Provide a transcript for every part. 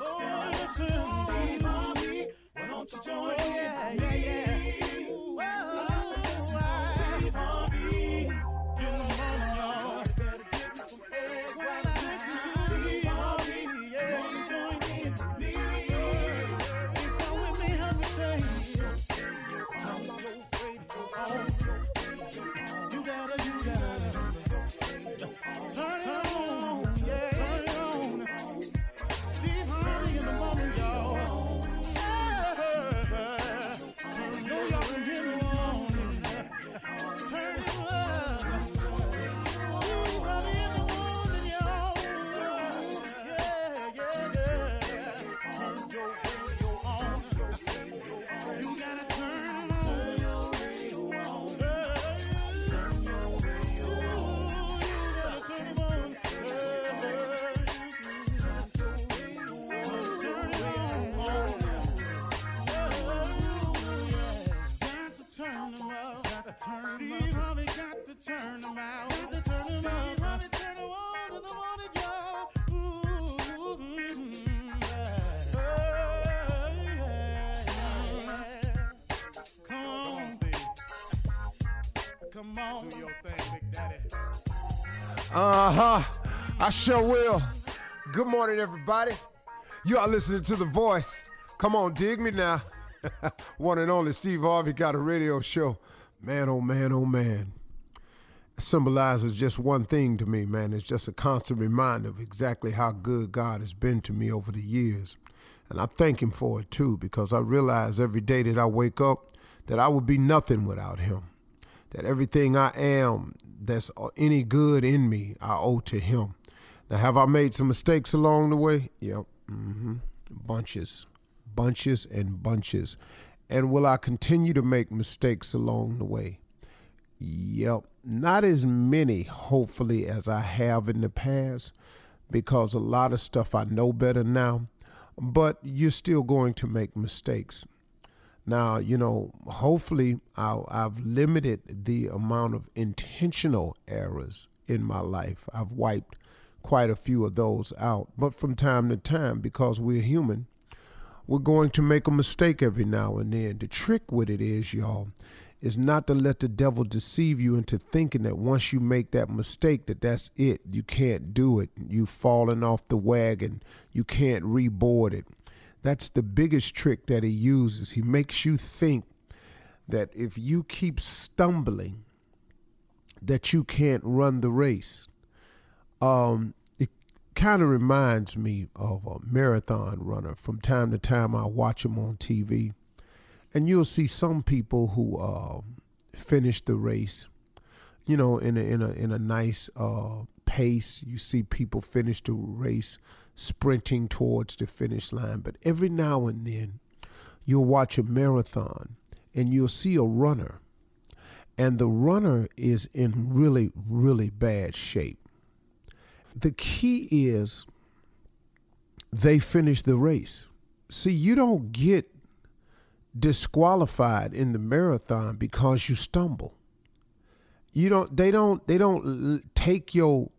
listen, Steve Harvey. Why don't you join in? Yeah, yeah, Come on. Do your thing, Big Daddy. Uh huh. I sure will. Good morning, everybody. You are listening to The Voice. Come on, dig me now. One and only Steve Harvey got a radio show. Man, oh man, oh man. It symbolizes just one thing to me, man. It's just a constant reminder of exactly how good God has been to me over the years. And I thank Him for it too, because I realize every day that I wake up that I would be nothing without Him that everything I am that's any good in me, I owe to Him. Now, have I made some mistakes along the way? Yep. hmm Bunches, bunches, and bunches. And will I continue to make mistakes along the way? Yep. Not as many, hopefully, as I have in the past, because a lot of stuff I know better now. But you're still going to make mistakes. Now, you know, hopefully I'll, I've limited the amount of intentional errors in my life. I've wiped quite a few of those out. But from time to time, because we're human, we're going to make a mistake every now and then. The trick with it is, y'all, is not to let the devil deceive you into thinking that once you make that mistake that that's it. You can't do it. You've fallen off the wagon. You can't reboard it. That's the biggest trick that he uses. He makes you think that if you keep stumbling, that you can't run the race. Um, it kind of reminds me of a marathon runner. From time to time, I watch them on TV, and you'll see some people who uh, finish the race, you know, in a in a in a nice uh, pace. You see people finish the race sprinting towards the finish line. But every now and then, you'll watch a marathon and you'll see a runner, and the runner is in really, really bad shape. The key is they finish the race. See, you don't get disqualified in the marathon because you stumble. You don't they don't they don't take your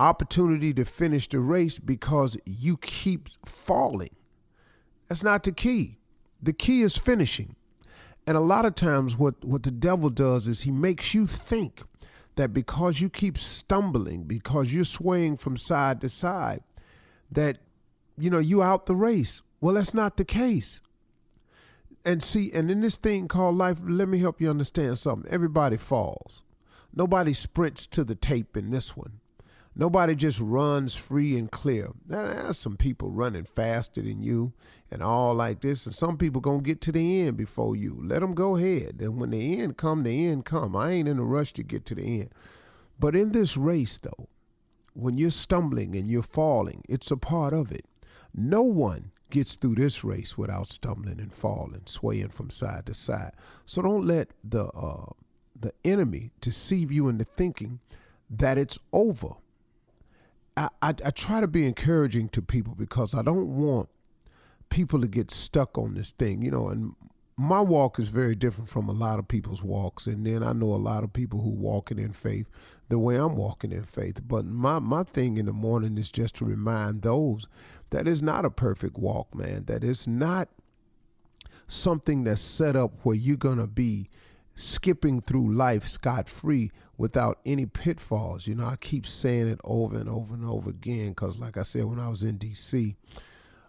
opportunity to finish the race because you keep falling. That's not the key. The key is finishing. And a lot of times what what the devil does is he makes you think that because you keep stumbling, because you're swaying from side to side, that you know you out the race. Well, that's not the case. And see, and in this thing called life, let me help you understand something. Everybody falls. Nobody sprints to the tape in this one. Nobody just runs free and clear. Now, There's some people running faster than you and all like this, and some people gonna get to the end before you. Let them go ahead. And when the end come, the end come. I ain't in a rush to get to the end. But in this race, though, when you're stumbling and you're falling, it's a part of it. No one gets through this race without stumbling and falling, swaying from side to side. So don't let the uh, the enemy deceive you into thinking that it's over. I, I, I try to be encouraging to people because I don't want people to get stuck on this thing, you know, and my walk is very different from a lot of people's walks and then I know a lot of people who walking in faith the way I'm walking in faith. But my, my thing in the morning is just to remind those that is not a perfect walk, man. that it's not something that's set up where you're gonna be skipping through life scot free without any pitfalls. You know, I keep saying it over and over and over again because, like I said, when I was in D.C.,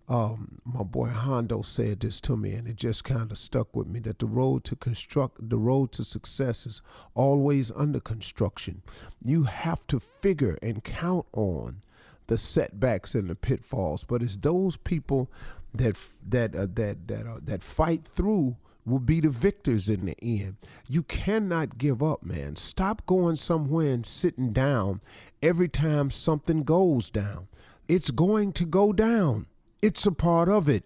um, my boy Hondo said this to me, and it just kind of stuck with me that the road to construct, the road to success is always under construction. You have to figure and count on the setbacks and the pitfalls, but it's those people that that uh, that that uh, that fight through will be the victors in the end. You cannot give up, man. Stop going somewhere and sitting down every time something goes down. It's going to go down. It's a part of it.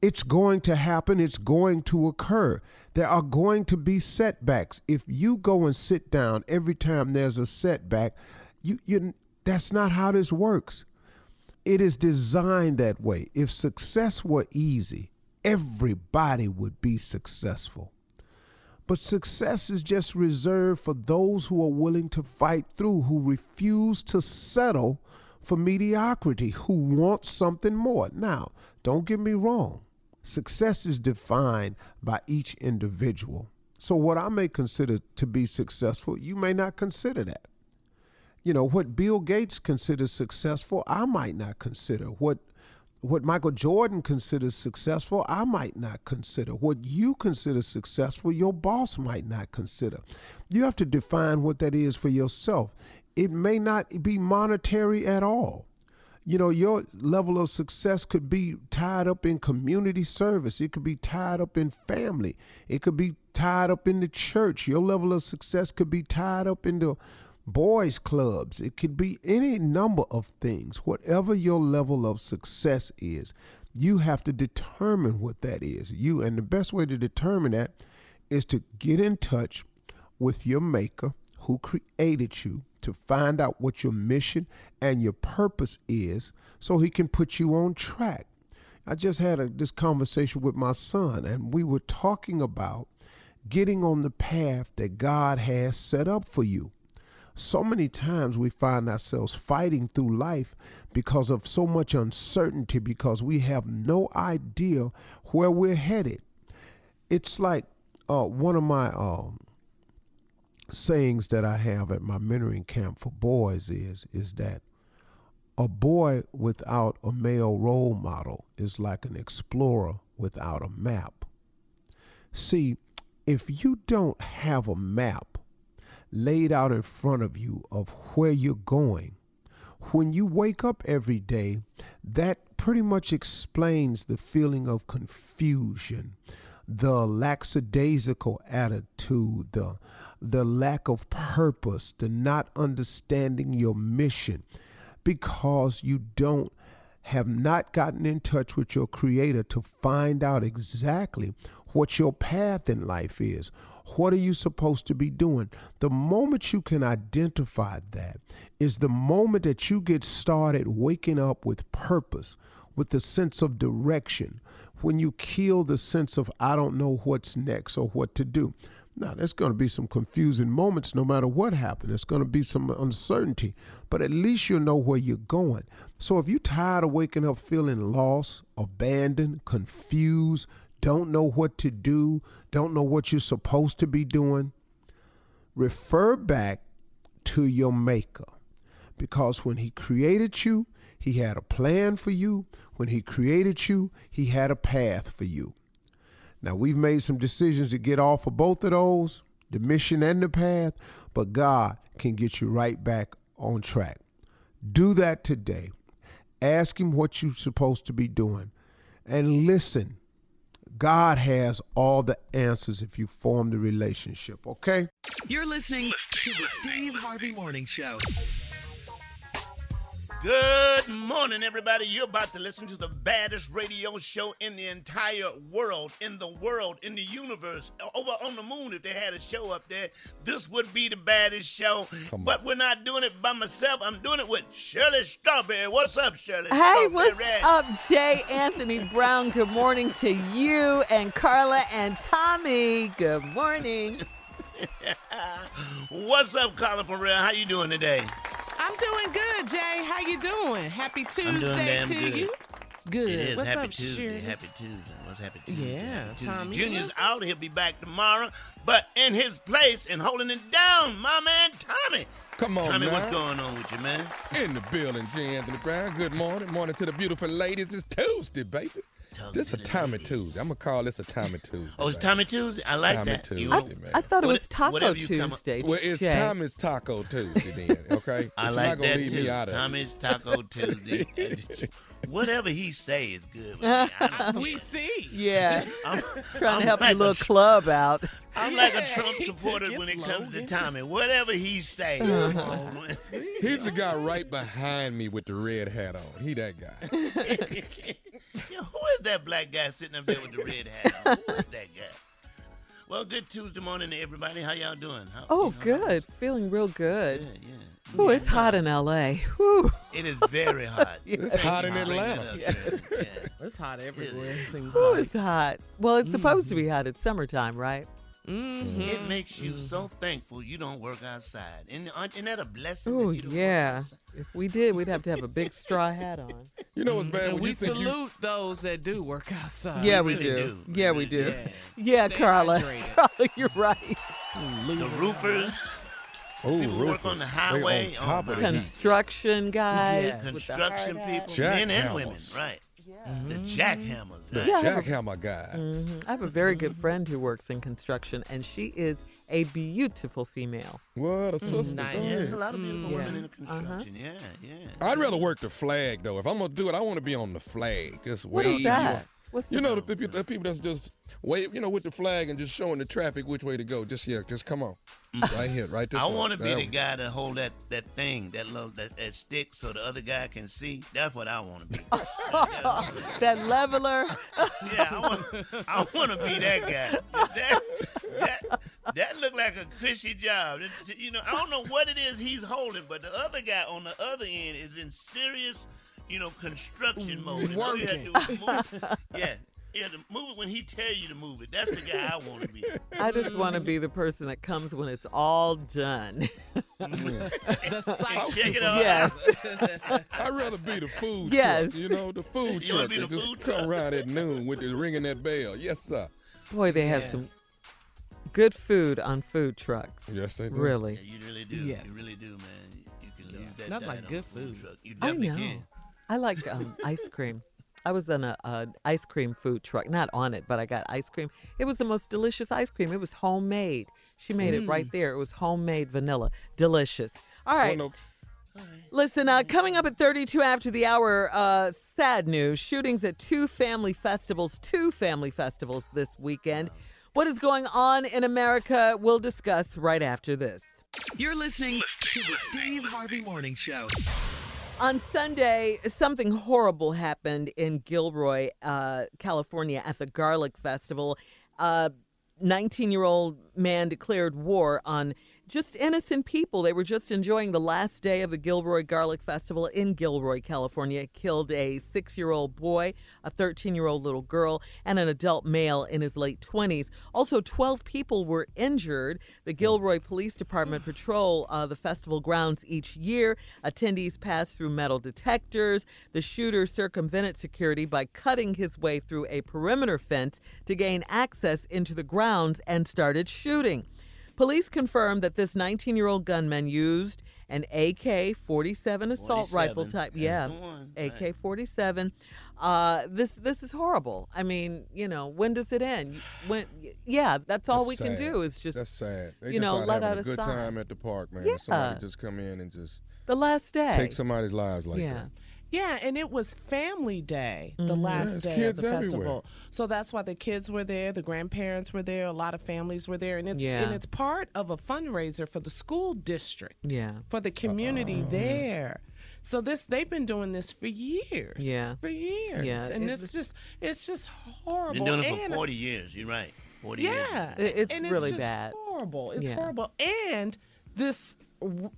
It's going to happen. It's going to occur. There are going to be setbacks. If you go and sit down every time there's a setback, you, you that's not how this works. It is designed that way. If success were easy, everybody would be successful. But success is just reserved for those who are willing to fight through, who refuse to settle for mediocrity, who want something more. Now, don't get me wrong, success is defined by each individual. So, what I may consider to be successful, you may not consider that. You know, what Bill Gates considers successful, I might not consider. What what Michael Jordan considers successful, I might not consider. What you consider successful, your boss might not consider. You have to define what that is for yourself. It may not be monetary at all. You know, your level of success could be tied up in community service. It could be tied up in family. It could be tied up in the church. Your level of success could be tied up in the boys clubs. It could be any number of things whatever your level of success is you have to determine what that is. You and the best way to determine that is to get in touch with your maker who created you to find out what your mission and your purpose is so he can put you on track. I just had a, this conversation with my son and we were talking about getting on the path that god has set up for you so many times we find ourselves fighting through life because of so much uncertainty because we have no idea where we're headed. It's like uh, one of my um, sayings that I have at my mentoring camp for boys is is that a boy without a male role model is like an explorer without a map. See, if you don't have a map laid out in front of you of where you're going. When you wake up every day, that pretty much explains the feeling of confusion, the lackadaisical attitude, the the lack of purpose, the not understanding your mission because you don't have not gotten in touch with your creator to find out exactly what your path in life is, what are you supposed to be doing? The moment you can identify that is the moment that you get started waking up with purpose, with the sense of direction, when you kill the sense of, I don't know what's next or what to do. Now, there's going to be some confusing moments no matter what happens. There's going to be some uncertainty, but at least you'll know where you're going. So if you're tired of waking up feeling lost, abandoned, confused, don't know what to do, don't know what you're supposed to be doing, refer back to your maker. Because when he created you, he had a plan for you. When he created you, he had a path for you. Now, we've made some decisions to get off of both of those, the mission and the path, but God can get you right back on track. Do that today. Ask him what you're supposed to be doing and listen God has all the answers if you form the relationship, okay? You're listening to the Steve Harvey Morning Show. Good morning, everybody. You're about to listen to the baddest radio show in the entire world, in the world, in the universe, over on the moon. If they had a show up there, this would be the baddest show. But on. we're not doing it by myself. I'm doing it with Shirley Strawberry. What's up, Shirley? Hey, Strawberry? what's up, Jay Anthony Brown? Good morning to you and Carla and Tommy. Good morning. What's up, Carla Ferrell? How you doing today? I'm doing good, Jay. How you doing? Happy doing Tuesday damn to good. you. Good. It is What's Happy up, Tuesday. Shirley? Happy Tuesday. What's Happy Tuesday? Yeah, Happy Tuesday. Tommy, Junior's what's- out. He'll be back tomorrow. But in his place and holding it down, my man Tommy. Come on, Tommy, man. what's going on with you, man? In the building, J. Anthony Brown. Good morning. Morning to the beautiful ladies. It's Tuesday, baby. Talk This to a Tommy ladies. Tuesday. I'm gonna call this a Tommy Tuesday. Oh, it's baby. Tommy Tuesday. I like Tommy that. Tuesday, I, man. I thought it was Taco whatever you Tuesday. Well, it's Jay. Tommy's Taco Tuesday then, okay? I But like not that too. me out of it. Tommy's Taco Tuesday. Whatever he say is good with me. We see. Yeah, I'm, trying I'm to help like your little tr- club out. I'm like a Trump supporter when it comes to slogan. Tommy. Whatever he say. Uh-huh. He's the guy right behind me with the red hat on. He that guy. yeah, who is that black guy sitting up there with the red hat on? Who is that guy? Well, good Tuesday morning to everybody. How y'all doing? How, Oh, you know, good. how's- Feeling real good. Good, yeah. Oh, it's hot in LA. Whew. It is very hot. It's hot in Atlanta. up, Yeah. It's hot everywhere. It seems Oh, like. it's hot. Well, it's supposed to be mm-hmm. hot. It's summertime, right? Mm-hmm. It makes you so mm-hmm. thankful you don't work outside. Isn't, isn't uh, that a blessing? Oh, that you don't work yeah. If we did, we'd have to have a big straw hat on. You know what's mm-hmm. bad And when we you think you salute those that do work outside. Yeah, we really do. do. Yeah, we do. do. Yeah, Carla. Carla, you're right. The roofers, oh, people who work on the highway, they oh, on top my of the heat. Construction guys. Yes. construction hard hat. people, men and women, Jackhammers. Right? The jackhammers, The? Yeah. jackhammer guy. Mhm. I have a very good friend who works in construction, and she is a beautiful female. What a sister. nice. Yeah, there's a lot of beautiful Mm, women yeah. in the construction. Yeah, yeah. I'd rather work the flag though. If I'm gonna do it, I want to be on the flag. Just What wave. is that? What's You know the people, the people that's just wave, you know, with the flag and just showing the traffic which way to go. Just yeah, just come on, mm. right here, right this I want to be the guy to hold that that thing, that little that, that stick, so the other guy can see. That's what I want to be. that leveler. Yeah, I want, I want to be that guy. That, that, that look like a cushy job. You know, I don't know what it is he's holding, but the other guy on the other end is in serious, you know, construction mm, mode. And all you have to do is move. Yeah, yeah, to move it when he tell you to move it. That's the guy I want to be. I just want to be the person that comes when it's all done. The sight. Check it out. yes. I'd rather be the food Yes. truck. You know, the food truck. You wanna truck be the just food come truck? around at noon with the ringing that bell. Yes, sir. Boy, they have Yeah. some good food on food trucks. Yes, they do. Really. Yeah, you really do. Yes. You really do, man. You can lose that. Not like good food food. Truck. You I definitely know. can. I like um, ice cream. I was on a, a ice cream food truck, not on it, but I got ice cream. It was the most delicious ice cream. It was homemade. She made it right there. It was homemade vanilla, delicious. All right, Well, no, listen. Uh, coming up at 32 after the hour, uh, sad news: shootings at two family festivals. Two family festivals this weekend. What is going on in America? We'll discuss right after this. You're listening to the Steve Harvey Morning Show. On Sunday, something horrible happened in Gilroy, uh, California at the Garlic Festival. A 19 year old man declared war on just innocent people. They were just enjoying the last day of the Gilroy Garlic Festival in Gilroy, California. Killed a six year old boy, a 13 year old little girl, and an adult male in his late 20s. Also, 12 people were injured. The Gilroy Police Department patrol uh, the festival grounds each year. Attendees pass through metal detectors. The shooter circumvented security by cutting his way through a perimeter fence to gain access into the grounds and started shooting. Police confirmed that this 19 year old gunman used an AK 47 assault rifle type. that's Yeah. the one, right. AK 47. Uh, this this is horrible. I mean, you know, when does it end? When? Yeah, that's all that's we can do is just That's sad. They you know, let having out a a good sigh. time at the park, man. Yeah. Somebody just come in and just the last day. take somebody's lives like yeah. that. Yeah, and it was Family Day, the Mm-hmm. last Yes, day of kids the everywhere. festival. So that's why the kids were there, the grandparents were there, a lot of families were there, and it's Yeah. and it's part of a fundraiser for the school district. Yeah. for the community there. So this they've been doing this for years. Yeah. For years. Yeah, And it it's just it's just horrible. Been doing it for And- 40 years. You're right. 40 years. Yeah. It- it's and really just bad. Horrible. It's Yeah. horrible. And this w-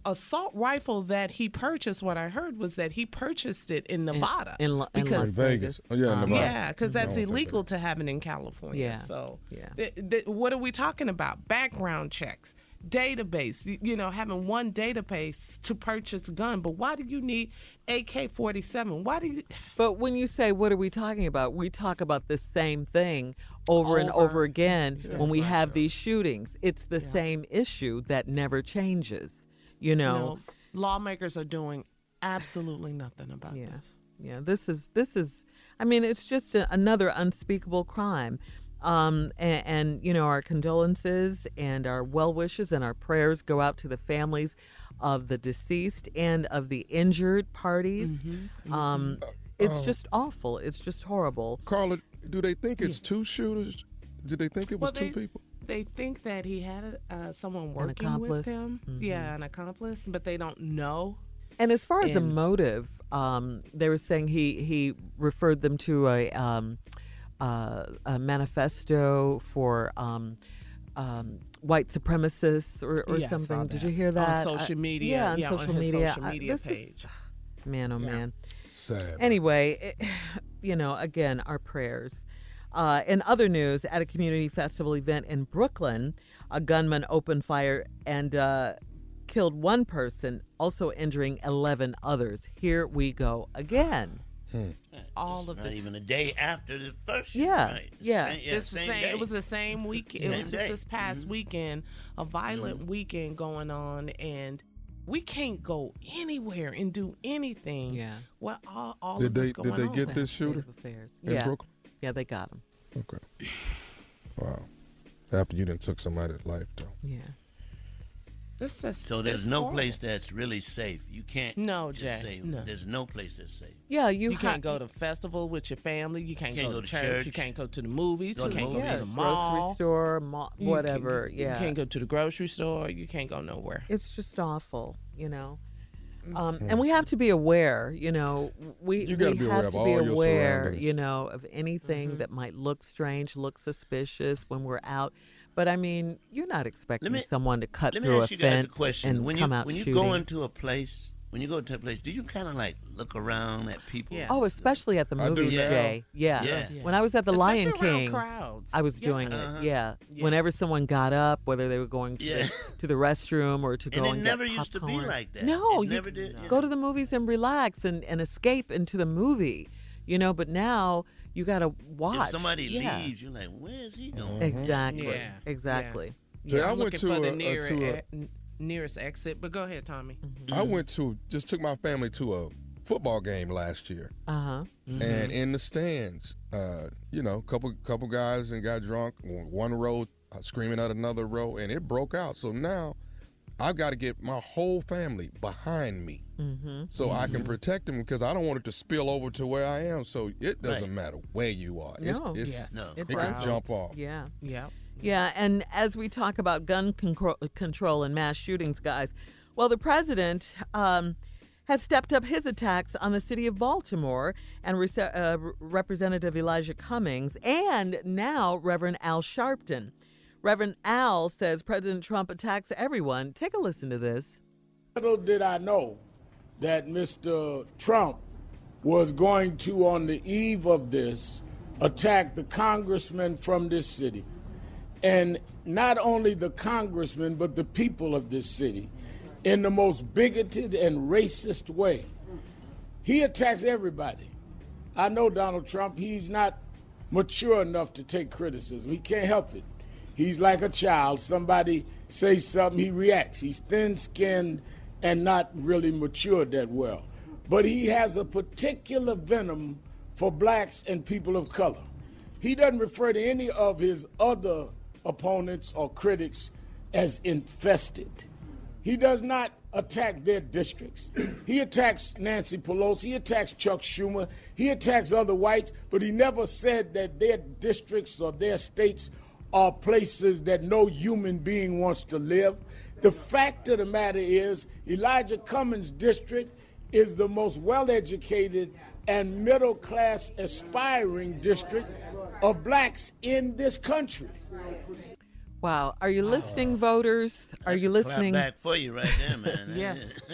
assault rifle that he purchased, what I heard was that he purchased it in Nevada. in Lo- in because Las Vegas. Vegas. Oh, yeah, Um, Nevada. yeah, because that's I don't illegal to have it in California. Yeah, So, yeah. th- th- what are we talking about? Background checks, database. You know, having one database to purchase a gun. But why do you need AK forty seven? Why do you? But when you say what are we talking about, we talk about the same thing over, and Over. over again when we have these shootings. It's the same issue that never changes. You know. No, lawmakers are doing absolutely nothing about Yeah, that. yeah. This is this is. I mean, it's just a, another unspeakable crime. Um, and, and you know, our condolences and our well wishes and our prayers go out to the families of the deceased and of the injured parties. Um, it's just awful. It's just horrible. Carla, do they think it's two shooters? Do they think it was Well, two they- people? They think that he had uh, someone working with him. Yeah, an accomplice, but they don't know. And as far as a motive, um, they were saying he he referred them to a um, uh, a manifesto for um, um, white supremacists or, or Yeah, something. Did you hear that? On social media, Yeah, on yeah, on social his media. social media this is- man, oh man. Sad. Anyway, it, you know, again, our prayers. Uh, in other news, at a community festival event in Brooklyn, a gunman opened fire and uh, killed one person, also injuring 11 others. Here we go again. All It's of not this. even a day after the first shooting, Yeah, right? Yeah. Same, yeah, It's the same same. day. It was the same week. It Same was just day. Mm-hmm. this past weekend, a violent weekend going on, and we can't go anywhere and do anything. Yeah. Well, all, all Did of they this did going they on. get this shooter of affairs. in. Brooklyn? Yeah, they got him. Okay. Wow. After you done took somebody's life, though. Yeah. It's just, So there's it's no horrible. place that's really safe. You can't No, just Jay, say no. there's no place that's safe. Yeah, you, You can't go to festival with your family. You can't, Can't go, go to to church. You can't go to the movies. Go you to can't go to Yes, the grocery mall. store, mall, You can- whatever. You can't go to the grocery store. You can't go nowhere. it's just awful, you know. Mm-hmm. Um, and we have to be aware, you know. We You we be aware have to be aware, you know, of anything Mm-hmm. that might look strange, look suspicious when we're out. But I mean, you're not expecting me- someone to cut through a you guys fence a question. and When come you out when you shooting. go into a place, when you go to a place, do you kind of like look around at people? Yeah. oh, especially at the movies, now. Jay. Yeah. Yeah. Yeah. When I was at the Especially Lion King, crowds. I was Yeah. doing Uh-huh. it. Yeah. Yeah. Whenever someone got up, whether they were going to, Yeah. the, to the restroom or to And go it and, get never used to be popcorn. like that. No, It you never did, yeah. go to the movies and relax and, and escape into the movie, you know. But now you got to watch. If somebody yeah. leaves, you're like, where's he going? Exactly. Yeah. Exactly. Jay, I I'm went looking to for a- the a- near, to a- n- nearest exit. But go ahead, Tommy. Mm-hmm. I went to just took my family to a football game last year, Uh huh. and in the stands, uh, you know, couple couple guys and got drunk. One row uh, screaming at another row, and it broke out. So now, I've got to get my whole family behind me, Mm-hmm. so I can protect them because I don't want it to spill over to where I am. So it doesn't Right. matter where you are. It's, No. it's, Yes. No. It It can jump off. Yeah. Yep. Yeah, and as we talk about gun control, and mass shootings, guys, well, the president um, has stepped up his attacks on the city of Baltimore and Rece- uh, Representative Elijah Cummings and now Reverend Al Sharpton. Reverend Al says President Trump attacks everyone. Take a listen to this. Little did I know that Mr. Trump was going to, on the eve of this, attack the congressman from this city. And not only the congressman, but the people of this city in the most bigoted and racist way. He attacks everybody. I know Donald Trump, he's not mature enough to take criticism. He can't help it. He's like a child. Somebody says something, he reacts. He's thin skinned and not really matured that well. But he has a particular venom for blacks and people of color. He doesn't refer to any of his other opponents or critics as infested. He does not attack their districts. He attacks Nancy Pelosi, he attacks Chuck Schumer, he attacks other whites, but he never said that their districts or their states are places that no human being wants to live. The fact of the matter is, Elijah Cummings' district is the most well educated and middle class aspiring district of blacks in this country. Wow. Are you listening, voters? Are That's you a clap listening? back for you right there, man. Yes.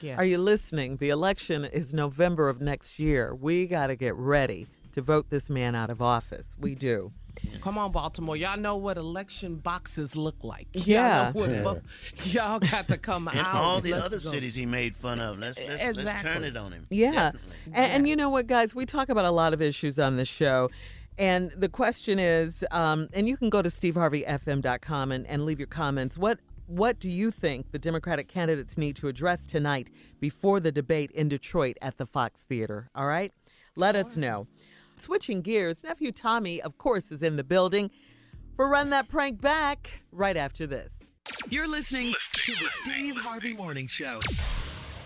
yes. Are you listening? The election is November of next year. We got to get ready to vote this man out of office. We do. Come on, Baltimore. Y'all know what election boxes look like. Yeah. Y'all, know what vo- y'all got to come And out. all the Let's other go. cities he made fun of. Let's let's, let's Exactly. turn it on him. Yeah. Definitely. And, and you know what, guys? We talk about a lot of issues on this show. And the question is, um, and you can go to steveharveyfm.com and, and leave your comments. What what do you think the Democratic candidates need to address tonight before the debate in Detroit at the Fox Theater? All right? Let us know. Switching gears, nephew Tommy, of course, is in the building for Run That Prank Back right after this. You're listening to the Steve Harvey Morning Show.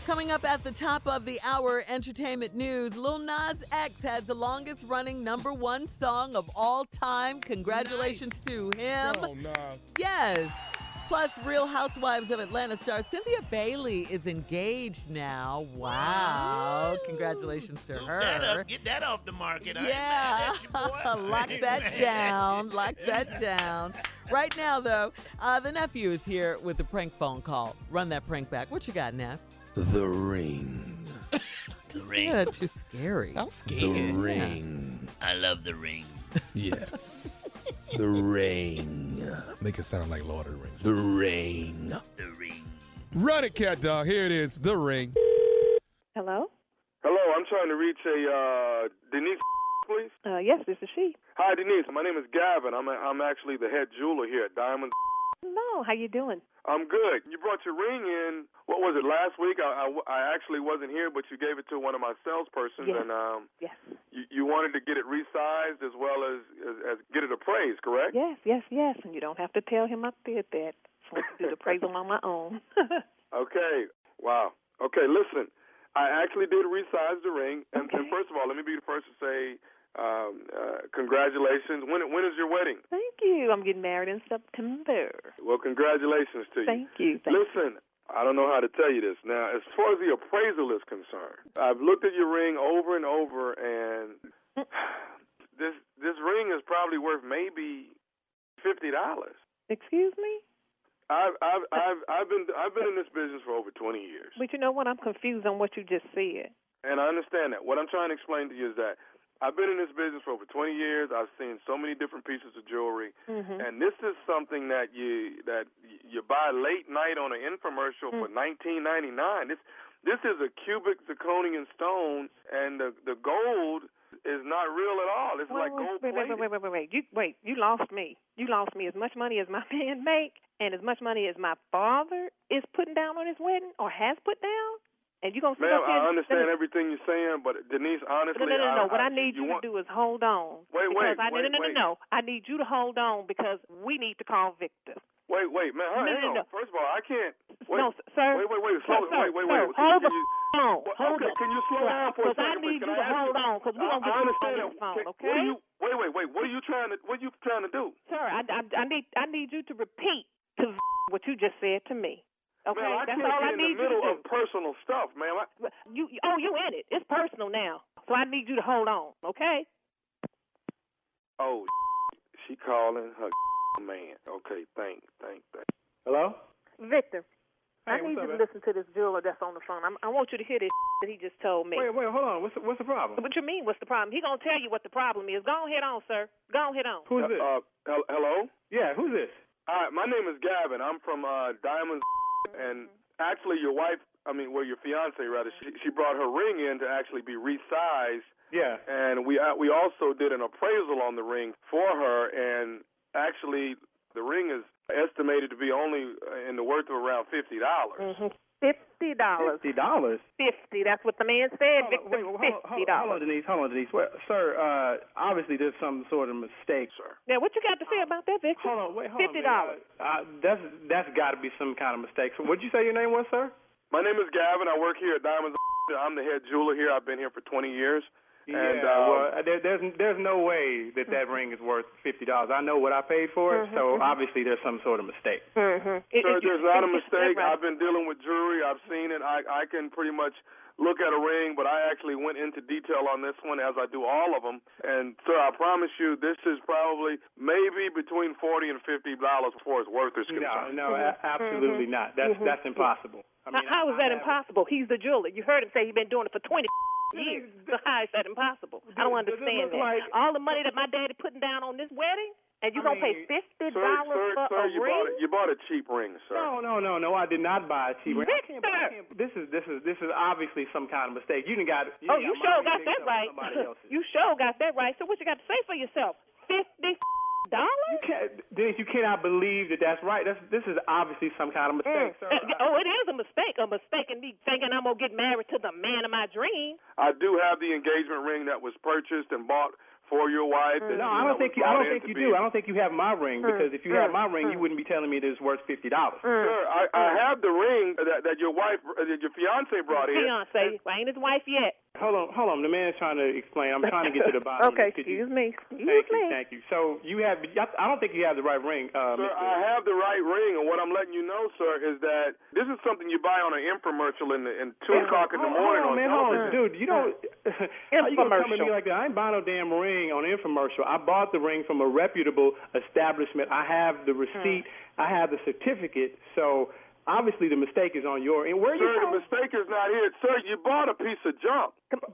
Coming up at the top of the hour, entertainment news. Lil Nas X has the longest running number one song of all time. Congratulations to him. Oh, nah. Yes. Plus, Real Housewives of Atlanta star Cynthia Bailey is engaged now. Wow. Congratulations to Scoop that her. up. Get that off the market. Yeah, mad at boy. lock that down. Lock that down. Right now, though, uh, the nephew is here with the prank phone call. Run that prank back. What you got, Neff? The ring. The ring. Yeah, too scary. I'm scared. The ring. I love the ring. Yes. The ring. Make it sound like Lord of the Rings. The ring. The ring. Run it, cat dog. Here it is. The ring. Hello? Hello, I'm trying to reach a uh, Denise, please. Uh, yes, this is she. Hi, Denise. My name is Gavin. I'm a, I'm actually the head jeweler here at Diamonds. No, how you doing? I'm good. You brought your ring in. What was it last week? I, I, I actually wasn't here, but you gave it to one of my salespersons, Yes. and um, Yes. you, you wanted to get it resized as well as, as as get it appraised, correct? Yes, yes, yes. And you don't have to tell him I did that. I'm to do the appraisal on my own. Okay. Wow. Okay. Listen, I actually did resize the ring, and, and first of all, let me be the first to say um, uh, congratulations. When when is your wedding? Thank you. I'm getting married in September. Well, congratulations to you. Thank you. Thank you. Listen, I don't know how to tell you this. Now, as far as the appraisal is concerned, I've looked at your ring over and over, and this this ring is probably worth maybe fifty dollars. Excuse me? I've I've I've I've been I've been in this business for over twenty years, But you know what? I'm confused on what you just said. and I understand that. What I'm trying to explain to you is that I've been in this business for over twenty years. I've seen so many different pieces of jewelry, Mm-hmm. and this is something that you that you buy late night on an infomercial for nineteen ninety nine. This this is a cubic zirconian stone, and the the gold is not real at all. It's like gold wait, wait, wait, wait, wait, wait. You wait. You lost me. You lost me. As much money as my man make, and as much money as my father is putting down on his wedding or has put down, and you gonna sit Ma'am, up here I understand everything you're saying, but Denise, honestly, No, no, no, no. I, What I, I need you, want, to do is hold on. Wait, wait, I, wait, no, no, no, wait. no, no. I need you to hold on because we need to call Victor. Wait, wait, man, No, hang no, on. no. First of all, I can't. Wait, no, sir. Wait, wait, wait, slow, sir, wait, wait, sir, wait. Hold Can the you-. Well, hold okay, up. can you slow down for a second? Because I need you to ask hold you- on because we're I, gonna get you on the phone, okay? What are you? Wait, wait, wait. What are you trying to? What are you trying to do? Sir, I, I, I need I need you to repeat to what you just said to me. Okay, man, I that's can't all get I in the middle you to of personal stuff, man. I. You oh you in it? It's personal now, so I need you to hold on. Okay. oh, she calling her man. Okay, thank, thank, thank. Hello? Victor, I need what's you up, to man? listen to this jeweler that's on the phone. I'm, I want you to hear this that he just told me. Wait, wait, hold on. What's the, what's the problem? What you mean? What's the problem? He gonna tell you what the problem is. Go ahead on, sir. Go ahead on. Who's this? Uh, hel- hello. yeah, who's this? Hi, my name is Gavin. I'm from uh, Diamonds, and actually, your wife, I mean, well, your fiance rather, she, she brought her ring in to actually be resized, Yeah. and we uh, we also did an appraisal on the ring for her, and actually, the ring is estimated to be only uh, in the worth of around fifty dollars. Mm-hmm. Fifty dollars. Fifty dollars. Fifty. That's what the man said. Victor. Wait, hold, on, Fifty hold, on, hold on. Denise. Hold on, Denise. Well, sir, uh, obviously there's some sort of mistake. Sir. Now, what you got to say about that, Victor? Hold on, wait, hold Fifty dollars. Uh, uh, that's that's got to be some kind of mistake. So, what'd you say your name was, sir? My name is Gavin. I work here at Diamonds. I'm the head jeweler here. I've been here for 20 years. Yeah, And, um, well, there, there's there's no way that that ring is worth fifty dollars. I know what I paid for it, so obviously there's some sort of mistake. Mm-hmm. Sir, there's not a mistake. Right. I've been dealing with jewelry. I've seen it. I I can pretty much look at a ring, but I actually went into detail on this one as I do all of them. And sir, I promise you, this is probably maybe between forty and fifty dollars for its worth is No, concerned. no, a- absolutely not. That's that's impossible. I mean, how, how is I- that I have- impossible? He's the jeweler. You heard him say he's been doing it for 20 years. So how is that impossible? I don't understand that. like- All the money that my daddy putting down on this wedding, and you I gonna pay fifty dollars for sir, a you ring? bought it. You bought a cheap ring, sir. No, no, no, no. I did not buy a cheap ring. I can't- I Victor! can't- This is this is this is obviously some kind of mistake. You didn't got. You Oh, done you sure got that mixed up with right. You sure got that right. So what you got to say for yourself? Fifty You can't, Dennis, you cannot believe that that's right. That's this is obviously some kind of mistake, mm. sir. oh, it is a mistake. A mistake in me thinking I'm gonna get married to the man of my dream. I do have the engagement ring that was purchased and bought for your wife. Mm. that, No, you I don't think you. I don't think you be- do. I don't think you have my ring mm. because if you had my ring, you wouldn't be telling me that it's worth fifty dollars. Sir, I, I have the ring that, that your wife, that your fiance brought in. Fiance, I ain't his wife yet. Hold on, hold on. The man's trying to explain. I'm trying to get to the bottom. okay, of this. Could you- excuse me. Excuse Thank me. you, thank you. So you have. I don't think you have the right ring, uh, Sir, Mr. I have the right ring, and what I'm letting you know, sir, is that this is something you buy on an infomercial in, the, in two o'clock in the Hold morning on, on man, hold on, dude. You don't. How you gonna come at me like that? I ain't buying no damn ring on infomercial. I bought the ring from a reputable establishment. I have the receipt. I have the certificate. So obviously the mistake is on your end. Where are you Sir, from? the mistake is not here. Sir, you bought a piece of junk.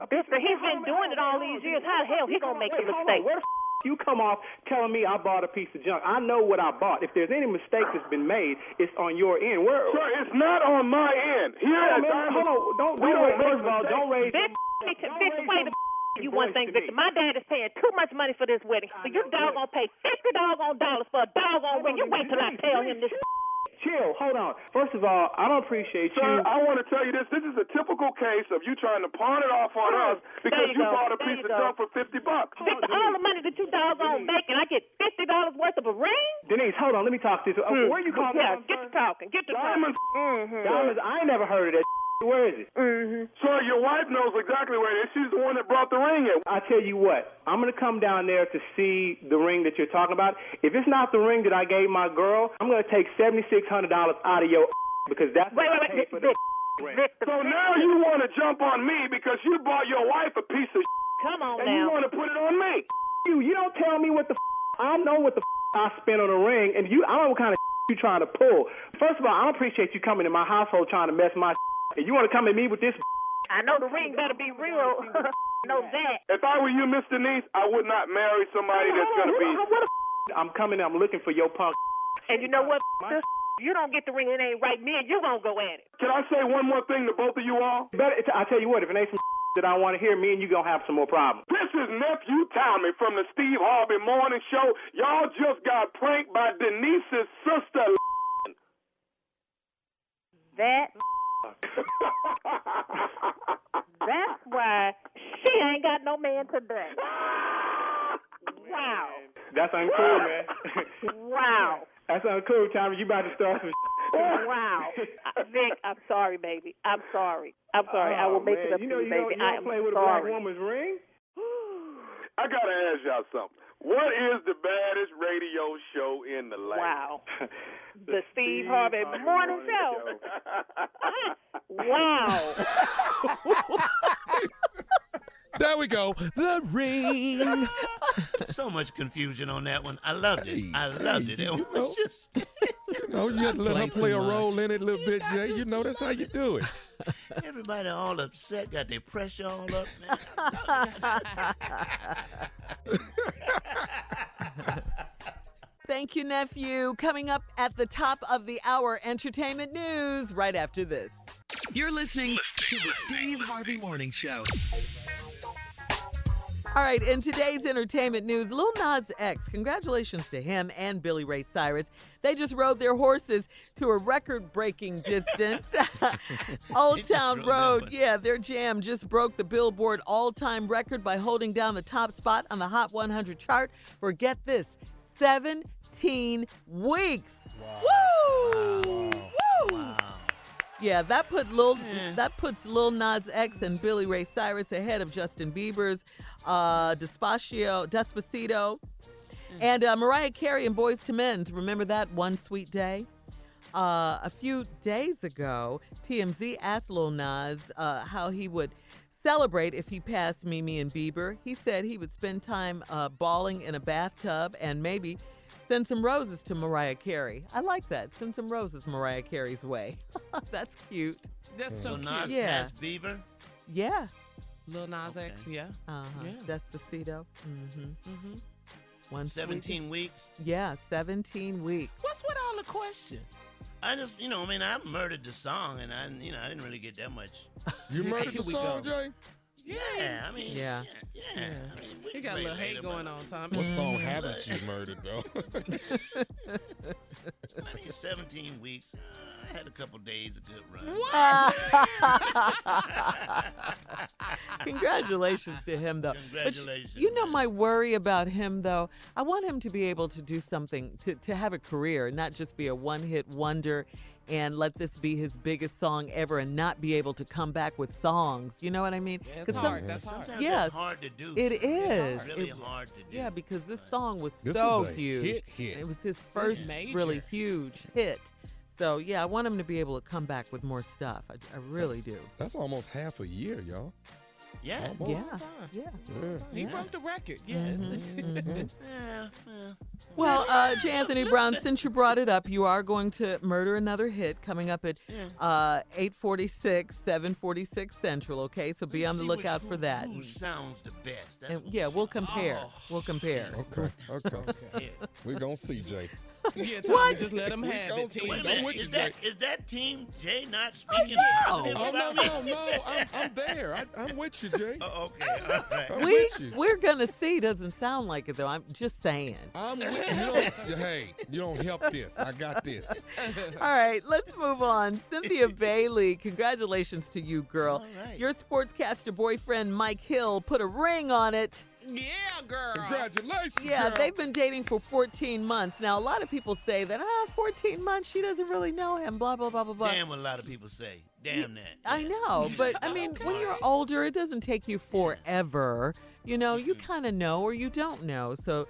Mister, he's been doing it all these years. How the hell he gonna make the Wait, mistake? Where the f- you come off telling me I bought a piece of junk? I know what I bought. If there's any mistake that's been made, it's on your end. Where? Sir, it's not on my end. Here Hold on, man, hold on. Don't, we don't don't raise, make first of all, don't raise. Wait a minute. You one thing, Victor. My dad is paying too much money for this wedding. So you doggone pay fifty doggone dollars for a dog doggone ring. You wait till I tell him this. Chill. Hold on. First of all, I don't appreciate Sir, you. I want to tell you this. This is a typical case of you trying to pawn it off on us because There you you bought a There piece of go. junk for 50 bucks. Victor, all the money that you doggone make, and I get fifty dollars worth of a ring. Denise, hold on. Let me talk to you. Uh, Where you calling Yeah, from? get to talking. Get to Diamonds. talking. Mm-hmm. Diamonds. I never heard of that. Where is it? Mm-hmm. Sir, your wife knows exactly where it is. She's the one that brought the ring in. I tell you what, I'm gonna come down there to see the ring that you're talking about. If it's not the ring that I gave my girl, I'm gonna take seventy six hundred dollars out of your because that's Wait, what I wait, paid wait, for the ring. So now you want to jump on me because you bought your wife a piece of come on and you want to put it on me. You, you don't tell me what the I know what the I spent on a ring, and you, I don't know what kind of you trying to pull. First of all, I don't appreciate you coming to my household trying to mess my and you want to come at me with this. I know the ring better be real. know that. If I were you, Miss Denise, I would not marry somebody that's going to be. What the I'm coming. I'm looking for your punk. And you know what? Victor? You don't get the ring, it ain't right. Me and you gonna go at it. Can I say one more thing to both of you all? Better, I tell you what, if it ain't some that I want to hear, me and you gonna have some more problems. This is nephew Tommy from the Steve Harvey Morning Show. Y'all just got pranked by Denise's sister. That. That's why she ain't got no man today. Wow. That's uncool, man. Wow. That's uncool, Tommy. You about to start some. Wow. Vic, I'm sorry, baby. I'm sorry. I'm sorry. I will oh, make Oh, man. it up you to know, you, you baby. Don't, you I don't am play with a sorry. black woman's ring. I gotta ask y'all something. What is the baddest radio show in the land? Wow. The Steve Harvey Morning Show. Wow. There we go. The ring. So much confusion on that one. I loved it. I loved it. It was just You know, you had to let Play her play too a much. role in it a little bit, Jay. You know, that's how you do it. everybody all upset, got their pressure all up. Man, I loved it. Thank you, nephew. Coming up at the top of the hour, entertainment news right after this. You're listening to the Steve Harvey Morning Show. All right, in today's entertainment news, Lil Nas X, congratulations to him and Billy Ray Cyrus. They just rode their horses to a record breaking distance. Old Town Road, yeah, their jam just broke the Billboard all time record by holding down the top spot on the Hot 100 chart for get this 17 weeks. Woo! Woo! Yeah, that put Lil that puts Lil Nas X and Billy Ray Cyrus ahead of Justin Bieber's uh, Despacio, Despacito, and uh, Mariah Carey and Boyz II Men's. Remember that one sweet day? Uh, a few days ago, TMZ asked Lil Nas uh, how he would celebrate if he passed Mimi and Bieber. He said he would spend time uh, bawling in a bathtub and maybe send some roses to Mariah Carey. I like that. Send some roses Mariah Carey's way. That's cute. That's So so Nas cute. Yeah. passed Bieber. Yeah. Lil Nas X, yeah. Uh-huh. Yeah. Despacito. Mm-hmm. Mm-hmm. One sweet- 17 weeks. Yeah, 17 weeks. What's with all the question? I just, you know, I mean, I murdered the song, and I, you know, I didn't really get that much. You murdered Here the song, go. Jay? Yeah, I mean, Yeah. yeah, yeah. I mean, we He got a little hate going on, Tom. What song haven't you murdered, though? I mean, 17 weeks. Uh, I had a couple days of good run. What? Congratulations to him, though. But you- Congratulations, you know my worry about him, though. I want him to be able to do something to to have a career, not just be a one-hit wonder, and let this be his biggest song ever, and not be able to come back with songs. You know what I mean? Yeah, it's 'Cause some- hard. That's hard. Sometimes Yes, it's hard to do. it son. is. It's really It- hard to do. Yeah, because this song was This so is a huge. hit hit. It was his first really huge hit. So yeah, I want him to be able to come back with more stuff. I, I really do. That's almost half a year, y'all. Yeah. Almost. Yeah, time. yeah. He Yeah. broke the record. Yes. Mhm. Yeah, yeah. Well, uh, J. Anthony Brown, since you brought it up, you are going to murder another hit coming up at Yeah. uh, 846, 746 Central, okay? So be on the lookout which- for that. Who sounds the best? And yeah, we we'll compare. Oh, We'll compare. Okay, okay. yeah. We're going to see, Jay. Yeah, Tommy, What? just let him have gonna it. Team. Wait a I'm with Is you, that is that Team Jay not oh, speaking positive Oh, no, me? no, no. I'm, I'm there. I, I'm with you, Jay. Oh, okay. All right. I'm We, with you. we're going to see. Doesn't sound like it, though. I'm just saying. I'm with you. Don't, hey, you don't help this. I got this. All right, let's move on. Cynthia Bailey, congratulations to you, girl. All right. Your sportscaster boyfriend, Mike Hill, put a ring on it. Yeah, girl. Congratulations, Yeah, girl. they've been dating for 14 months. Now, a lot of people say that, ah, 14 months, she doesn't really know him, blah, blah, blah, blah, blah. Damn what a lot of people say. Damn that. I know, but I mean, when you're older, it doesn't take you forever. You know, you kind of know or you don't know. So,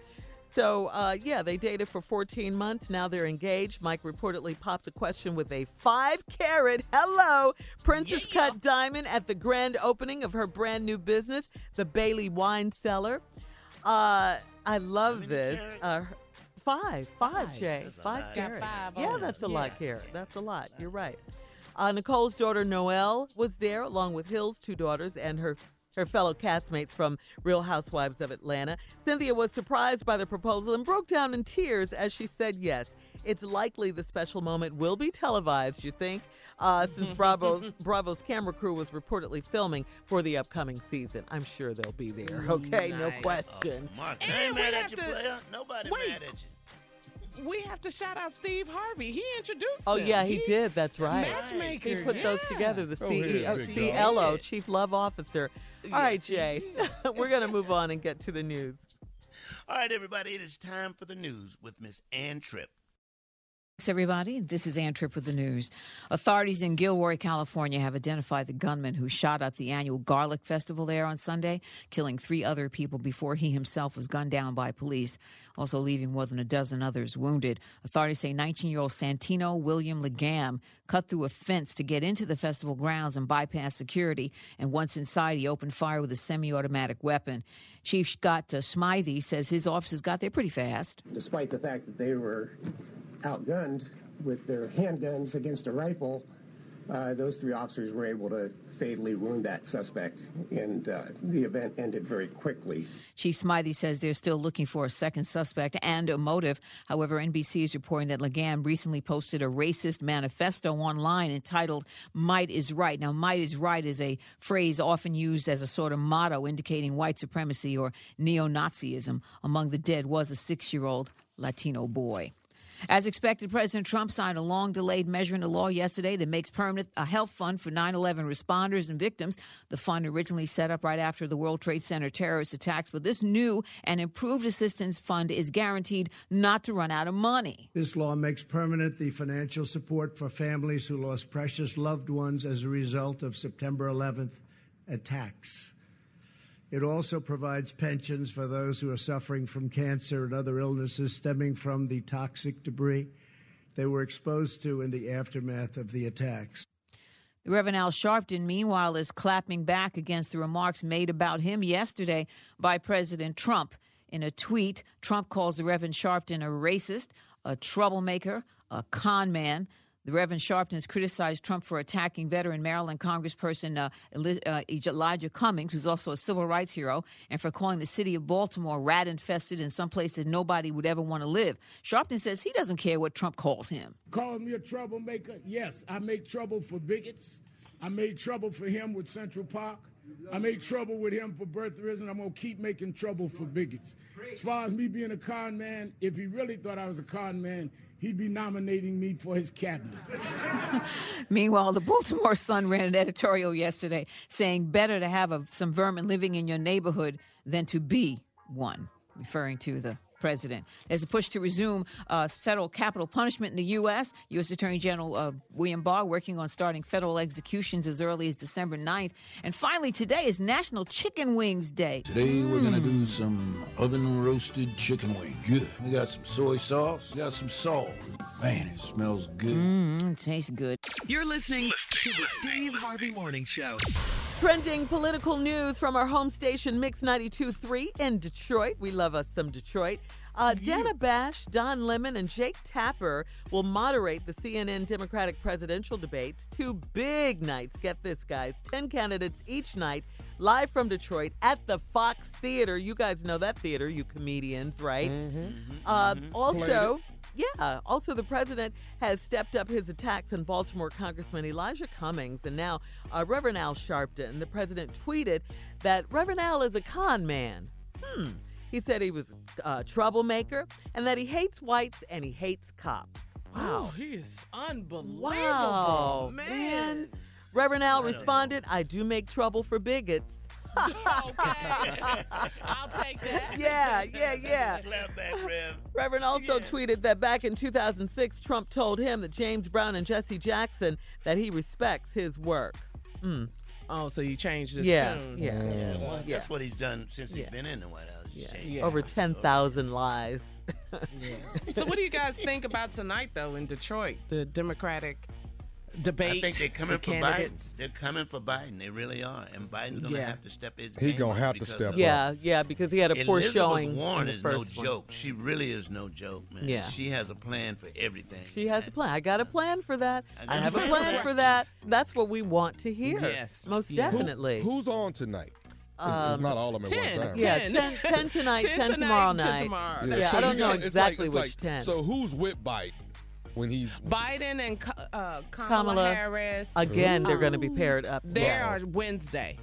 so uh, yeah, they dated for 14 months. Now they're engaged. Mike reportedly popped the question with a five carat hello princess cut diamond at the grand opening of her brand new business, the Bailey Wine Cellar. Uh, I love this. carats? Uh, five, five, Five. Jay, That's five lot. Got carat. yeah, that's a it. lot, Yes. carat. That's a lot. You're right. Uh, Nicole's daughter Noelle was there, along with Hill's two daughters and her her fellow castmates from Real Housewives of Atlanta. Cynthia was surprised by the proposal and broke down in tears as she said yes. It's likely the special moment will be televised, you think? Uh, since Bravo's Bravo's camera crew was reportedly filming for the upcoming season. I'm sure they'll be there, okay? No Nice. question. Mark, I And ain't we mad have at you, to- player. Nobody Wait. mad at you. We have to shout out Steve Harvey. He introduced Oh them. yeah, he did. That's right. Matchmaker. He put those together. The CEO, big dog. CLO, Chief Love Officer. All right, Yes, he Jay. We're gonna move on and get to the news. All right, everybody, it is time for the news with Miss Ann Tripp. Thanks, everybody. This is Ann Tripp with the news. Authorities in Gilroy, California have identified the gunman who shot up the annual Garlic Festival there on Sunday, killing three other people before he himself was gunned down by police, also leaving more than a dozen others wounded. Authorities say 19 year old Santino William Legan cut through a fence to get into the festival grounds and bypass security, and once inside, he opened fire with a semi automatic weapon. Chief Scott uh, Smithee says his officers got there pretty fast. despite the fact that they were outgunned with their handguns against a rifle, uh, those three officers were able to fatally wound that suspect, and uh, the event ended very quickly. Chief Smithee says they're still looking for a second suspect and a motive. However, NBC is reporting that Legan recently posted a racist manifesto online entitled Might is Right. Now, might is right is a phrase often used as a sort of motto indicating white supremacy or neo Nazism. Among the dead was a six year old Latino boy. As expected, President Trump signed a long delayed measure into law yesterday that makes permanent a health fund for 9 11 responders and victims. The fund originally set up right after the World Trade Center terrorist attacks, but this new and improved assistance fund is guaranteed not to run out of money. This law makes permanent the financial support for families who lost precious loved ones as a result of September 11th attacks. It also provides pensions for those who are suffering from cancer and other illnesses stemming from the toxic debris they were exposed to in the aftermath of the attacks. The Reverend Al Sharpton, meanwhile, is clapping back against the remarks made about him yesterday by President Trump. In a tweet, Trump calls the Reverend Sharpton a racist, a troublemaker, a con man. The Reverend Sharpton has criticized Trump for attacking veteran Maryland Congressperson uh, uh, Elijah Cummings, who's also a civil rights hero, and for calling the city of Baltimore rat infested in some place that nobody would ever want to live. Sharpton says he doesn't care what Trump calls him. Calls me a troublemaker. Yes, I make trouble for bigots. I made trouble for him with Central Park. I made trouble with him for birtherism. I'm gonna keep making trouble for bigots. As far as me being a con man, if he really thought I was a con man, he'd be nominating me for his cabinet. Meanwhile, the Baltimore Sun ran an editorial yesterday saying better to have a, some vermin living in your neighborhood than to be one, referring to the president. There's a push to resume uh, federal capital punishment in the U.S. U.S. Attorney General uh, William Barr working on starting federal executions as early as December 9th. And finally, today is National Chicken Wings Day. Today we're gonna do some oven roasted chicken wings. Good. We got some soy sauce. We got some salt. Man, it smells good. Mmm, it tastes good. You're listening to the Steve Harvey Morning Show. Trending political news from our home station Mix 92.3 in Detroit. We love us some Detroit. Uh, Dana Bash, Don Lemon, and Jake Tapper will moderate the CNN Democratic presidential debates. Two big nights. Get this, guys. 10 candidates each night, live from Detroit at the Fox Theater. You guys know that theater, you comedians, right? Uh, also, yeah. Also, the president has stepped up his attacks on Baltimore Congressman Elijah Cummings, and now uh, Reverend Al Sharpton. The president tweeted that Reverend Al is a con man. Hmm. He said he was a troublemaker and that he hates whites and he hates cops. Wow. Oh, he is unbelievable. Wow, man. Reverend Al responded, I do make trouble for bigots. Okay. I'll take that. Yeah, yeah, yeah. Clap back, Rev. Reverend also tweeted that back in 2006, Trump told him that James Brown and Jesse Jackson that he respects his work. Mm. Oh, so you changed his Yeah, tune. yeah, yeah. Well, Yeah. That's what he's done since he's Yeah. been in the White House. He's Yeah. Over 10,000 lies. So what do you guys think about tonight, though, in Detroit? The Democratic debate. I think they're coming the for candidates. Biden. They're coming for Biden. They really are. And Biden's going to Yeah. have to step his He game gonna have to step of- up. Yeah, yeah, because he had a poor Elizabeth showing. Warren is no one. joke. She really is no joke, man. Yeah. She has a plan for everything. She has a plan. I got a plan for that. I I have a a plan plan for for that. That's what we want to hear. Yes. Most Yeah. Who- definitely. who's on tonight? It's- Um, it's not all of them at 10, one time. yeah, 10. 10, 10 tonight, 10, 10 tonight, tomorrow 10 night. tomorrow. Yeah, so I you don't know got- it's exactly like- which it's 10. So who's with Biden when he's Biden and uh, Kamala, Kamala, Harris. Again, they're going to be paired up. They Yeah. are Wednesday.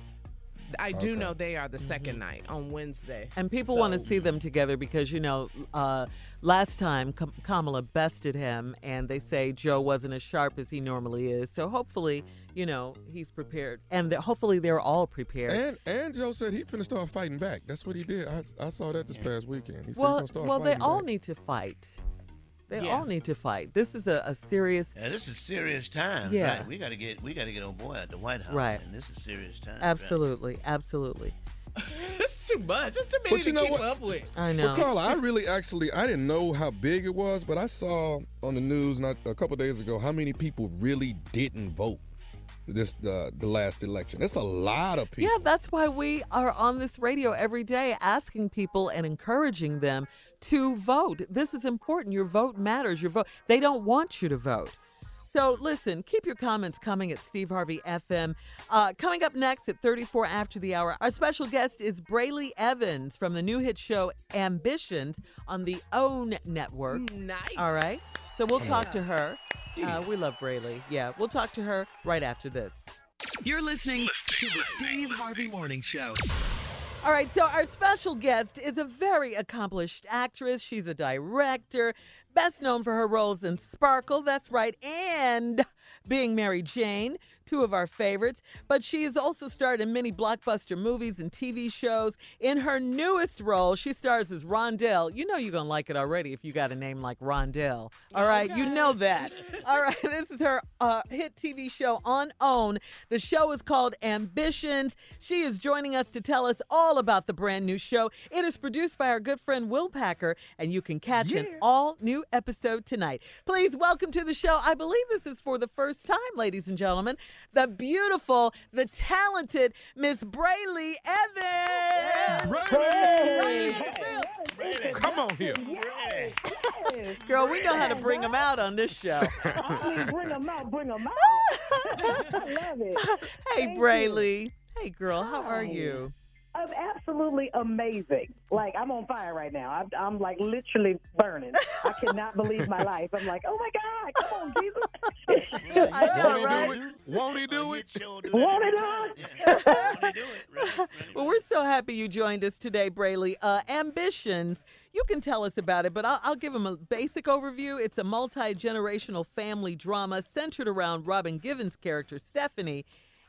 I do Okay. know they are the 2nd night on Wednesday. And people want to see them together because, you know, uh, last time Kamala bested him, and they say Joe wasn't as sharp as he normally is. So hopefully, you know, he's prepared. And that hopefully they're all prepared. and and Joe said he finna start fighting back. That's what he did. I, I saw that this past weekend. He said well, he gonna start well, they fighting all back. need to fight. They Yeah. all need to fight. This is a, a serious. Yeah, this is serious time. Yeah. Right. We got to get we got to get on board at the White House. Right. And this is serious time. right? Absolutely, absolutely. it's too much. It's too many But you to know keep what? up with. I But know. Carla, I really actually I didn't know how big it was, but I saw on the news not a couple days ago how many people really didn't vote this uh, the last election. It's a lot of people. Yeah, that's why we are on this radio every day asking people and encouraging them to vote. This is important. Your vote matters. Your vote. They don't want you to vote. So listen, keep your comments coming at Steve Harvey FM. Uh, coming up next at 34 after the hour, our special guest is Brely Evans from the new hit show Ambitions on the OWN network. Nice. All right. So we'll talk to her. Uh, we love Brely. Yeah, we'll talk to her right after this. You're listening to the Steve Harvey Morning Show. All right, so our special guest is a very accomplished actress. She's a director, best known for her roles in Sparkle, that's right, and being Mary Jane, two of our favorites. But she has also starred in many blockbuster movies and TV shows. In her newest role, she stars as Rondell. You know you're going to like it already if you got a name like Rondell. All right, you know that. All right, this is her uh, hit TV show on OWN. The show is called Ambitions. She is joining us to tell us all about the brand new show. It is produced by our good friend Will Packer, and you can catch an all new episode tonight. Please welcome to the show. I believe this is for the first time, ladies and gentlemen, the beautiful, the talented Miss Brely Evans. Come on here. Girl, we know how to bring them out on this show. bring them out, bring them out. I love it. Hey, Thank you. Brely. Hey, girl, how are you? I'm absolutely amazing. Like I'm on fire right now. I'm, I'm like literally burning. I cannot believe my life. I'm like, oh my God, come on, Jesus. I know, Won't he right? do it? Won't he do it? Won't it on? Well, we're so happy you joined us today, Brely. Uh, Ambitions, you can tell us about it, but I'll, I'll give them a basic overview. It's a multi generational family drama centered around Robin Givens' character, Stephanie,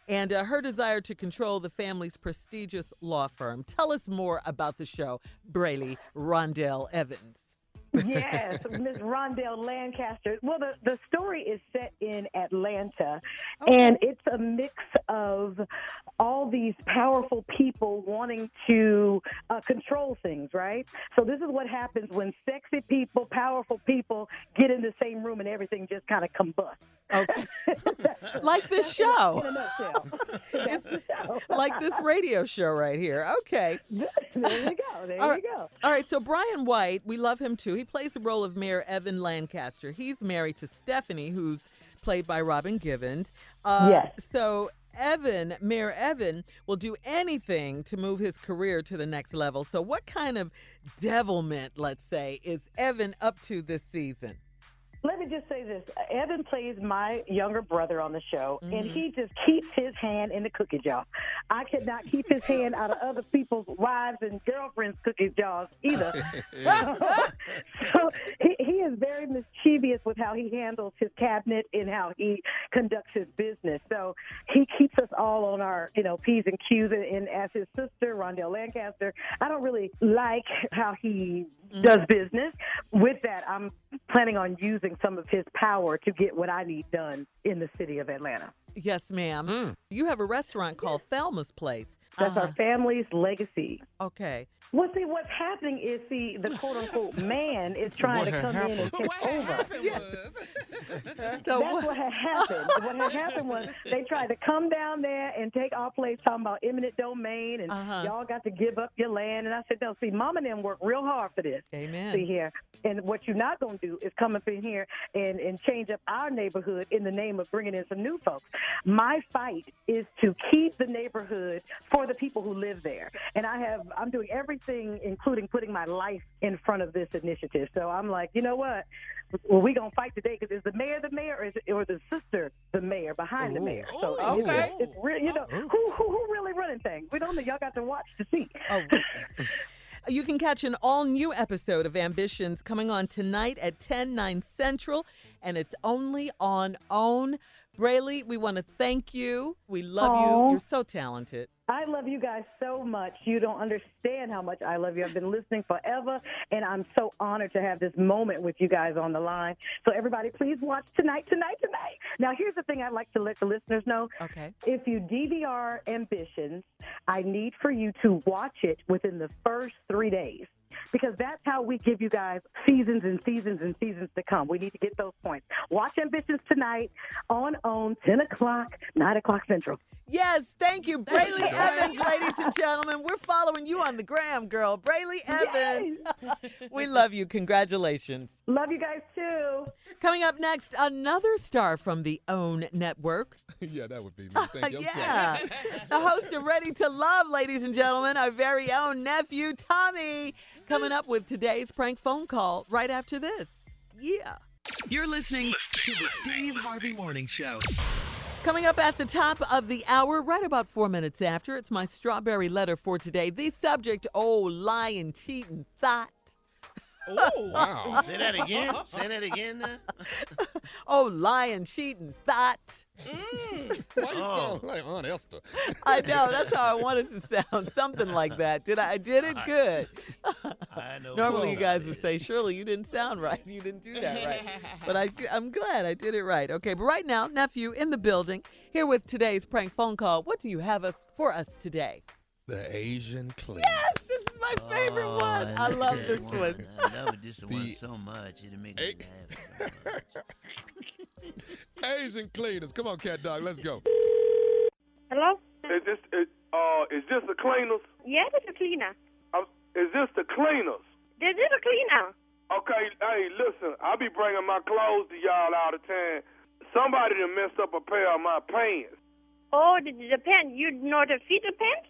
and uh, her desire to control the family's prestigious law firm. Tell us more about the show, Brely Rondell Evans. Yes, Miss Rondell Lancaster. Well, the, the story is set in Atlanta, and it's a mix of all these powerful people wanting to uh, control things, right? So, this is what happens when sexy people, powerful people get in the same room and everything just kind of combusts. Okay. like this show. In a nutshell. That's the show. like this radio show right here. Okay. There you go. There All you right. go. All right, so Brian White, we love him too. He plays the role of Mayor Evan Lancaster. He's married to Stephanie, who's played by Robin Givens. Uh, Yes. So Evan, Mayor Evan, will do anything to move his career to the next level. So, what kind of devilment, let's say, is Evan up to this season? Let me just say this. Evan plays my younger brother on the show, and Mm-hmm. he just keeps his hand in the cookie jar. I could not keep his hand out of other people's wives and girlfriends' cookie jars either. so he, he is very mischievous with how he handles his cabinet and how he conducts his business. So he keeps us all on our, you know, P's and Q's. And, and as his sister, Rondell Lancaster, I don't really like how he does business. With that, I'm planning on using some of his power to get what I need done in the city of Atlanta. Yes, ma'am. You have a restaurant called Thelma's Place. That's Uh-huh. our family's legacy. Okay. Well, see, what's happening is, see, the quote unquote man is trying to come had in and take over. So That's what- what had happened. what had happened was they tried to come down there and take our place, talking about eminent domain, and Uh-huh. y'all got to give up your land. And I said, no, see, mom and them work real hard for this. Amen. See here, and what you're not going to do is come up in here and and change up our neighborhood in the name of bringing in some new folks. My fight is to keep the neighborhood for the people who live there, and I have I'm doing everything, including putting my life in front of this initiative. So I'm like, you know what? Well, we gonna fight today because is the mayor the mayor or is it, or the sister the mayor behind the mayor? So Ooh, okay. it's, it's real, you know, who, who who really running things? We don't know. Y'all got to watch to see. Oh. You can catch an all new episode of Ambitions coming on tonight at 10, 9 Central, and it's only on OWN. Brely, we want to thank you. We love Aw. you. You're so talented. I love you guys so much. You don't understand how much I love you. I've been listening forever, and I'm so honored to have this moment with you guys on the line. So, everybody, please watch tonight, tonight, tonight. Now, here's the thing I'd like to let the listeners know. Okay. If you DVR Ambitions, I need for you to watch it within the first three days. Because that's how we give you guys seasons and seasons and seasons to come. We need to get those points. Watch Ambitions tonight on OWN, 10 o'clock, 9 o'clock Central. Yes, thank you, Brely Evans, ladies and gentlemen. We're following you on the gram, girl. Brely Evans. we love you. Congratulations. Love you guys too. Coming up next, another star from the OWN network. yeah, that would be me. Thank you. Yeah. sorry. the host of Ready to Love, ladies and gentlemen, our very own nephew, Tommy, coming up with today's prank phone call right after this. Yeah. You're listening to the Steve Harvey Morning Show. Coming up at the top of the hour, right about four minutes after, it's my strawberry letter for today. The subject, oh, lying, cheating, thought. Oh, wow. Say that again. Say that again now. oh, lying, cheating, thought. Mm. Why you sound oh. like Aunt Esther? I know. That's how I wanted to sound. Something like that. Did I? I did it good. I know. Normally, you guys would say, "Shirley, you didn't sound right. You didn't do that right." But I, I'm glad I did it right. Okay, but right now, nephew in the building here with today's prank phone call. What do you have us for us today? The Asian clean. Yes, this is my favorite Oh, one. I love this one. I love this one so much. It make me laugh so much. Asian cleaners. Come on, cat dog. Let's go. Hello? Is this is, uh is this the cleaners? Yeah, this is cleaner. Uh, is this the cleaners? This is a cleaner. Okay, hey, listen, I be bringing my clothes to y'all all the time. Somebody done messed up a pair of my pants. Oh, the, the pant. You know the feet the pant?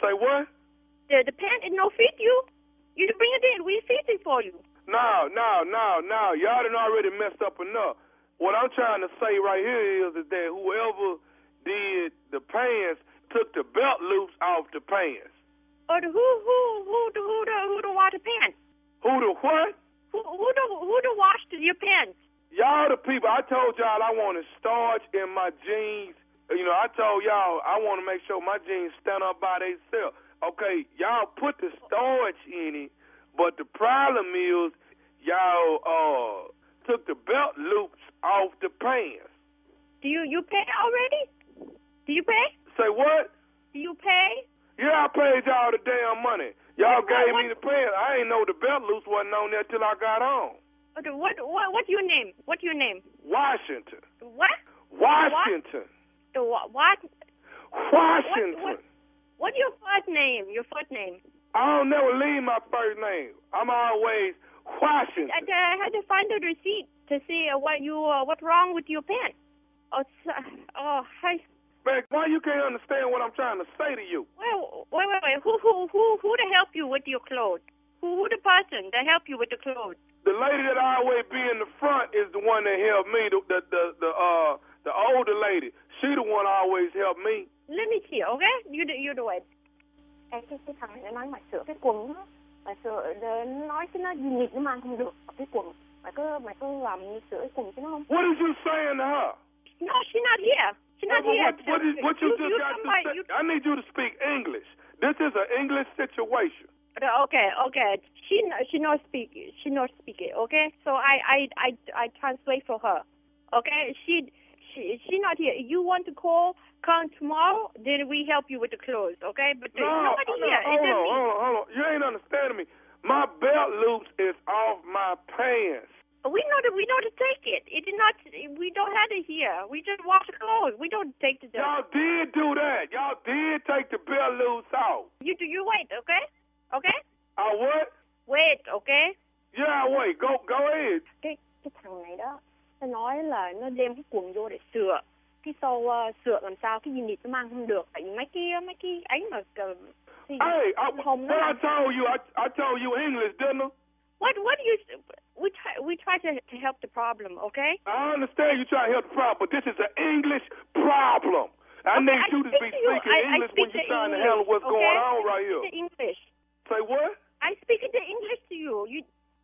Say what? The the pant it no fit you. You just bring it in. We fit it for you. No, no, no, no. Y'all done already messed up enough. What I'm trying to say right here is, is that whoever did the pants took the belt loops off the pants. Oh, the who who who the who the who the wash the pants? Who the what? Who who the who the wash your pants? Y'all the people. I told y'all I want to starch in my jeans. You know, I told y'all I want to make sure my jeans stand up by themselves. Okay, y'all put the starch in it, but the problem is y'all uh took the belt loops off the pants. Do you you pay already? Do you pay? Say what? Do you pay? Yeah, I paid y'all the damn money. Y'all What- gave what- me the pants. I ain't know the belt loops wasn't on there till I got home. What what what what's your name? What's your name? Washington. What? Washington. The what? What? Washington. What, what's your first name? Your first name? I don't never leave my first name. I'm always Washington. I, I had to find the receipt to see what you uh, what's wrong with your pen. Oh, oh, hi. Man, why you can't understand what I'm trying to say to you? Well, wait, wait, wait. Who, who, who, who to help you with your clothes? Who, who the person that help you with the clothes? The lady that always be in the front is the one that helped me. The the the, the uh the older lady. She the one always help me. Let me see, okay? You do, you do it. Cái cái cái thằng này nó nói mày sửa cái quần mày sửa nó nói cái nó gì nghịch nó mang không được cái quần. Mày cứ mày cứ làm như sửa cái quần cho nó không? What is you saying to her? No, she's not here. She's not Well, here. what, what, is, what you, You- just you got to say? you- I need you to speak English. This is an English situation. Okay, okay. She she not speak she not speak it. Okay, so I I I I translate for her. Okay, she she she not here. You want to call? Come tomorrow, then we help you with the clothes. Okay, but there's No, nobody no, here. hold It's on, just me. hold on, hold on. You ain't understanding me. My belt loops is off my pants. We know that we know to take it. It is not. We don't have it here. We just wash the clothes. We don't take the. Y'all did do that. Y'all did take the belt loops off. You do. You wait. Okay. Okay. I what? Wait. Okay. Yeah, wait. Go, go ahead. cái cái thằng này đó nó nói là nó đem cái quần vô để sửa cái sau ờ, sửa làm sao cái gì nịt nó mang không được tại mấy cái mấy cái ấy mà ờ, cái Hey, I, hồng nó what I told you, I, I told you English, didn't I? what what do you we try we try to to help the problem okay I understand you trying to help the problem, but this is an English problem. I Okay, need I you to be to speaking I- I English speak when you're trying to handle what's okay? going on right I here. the English Say what? I speak the English to you you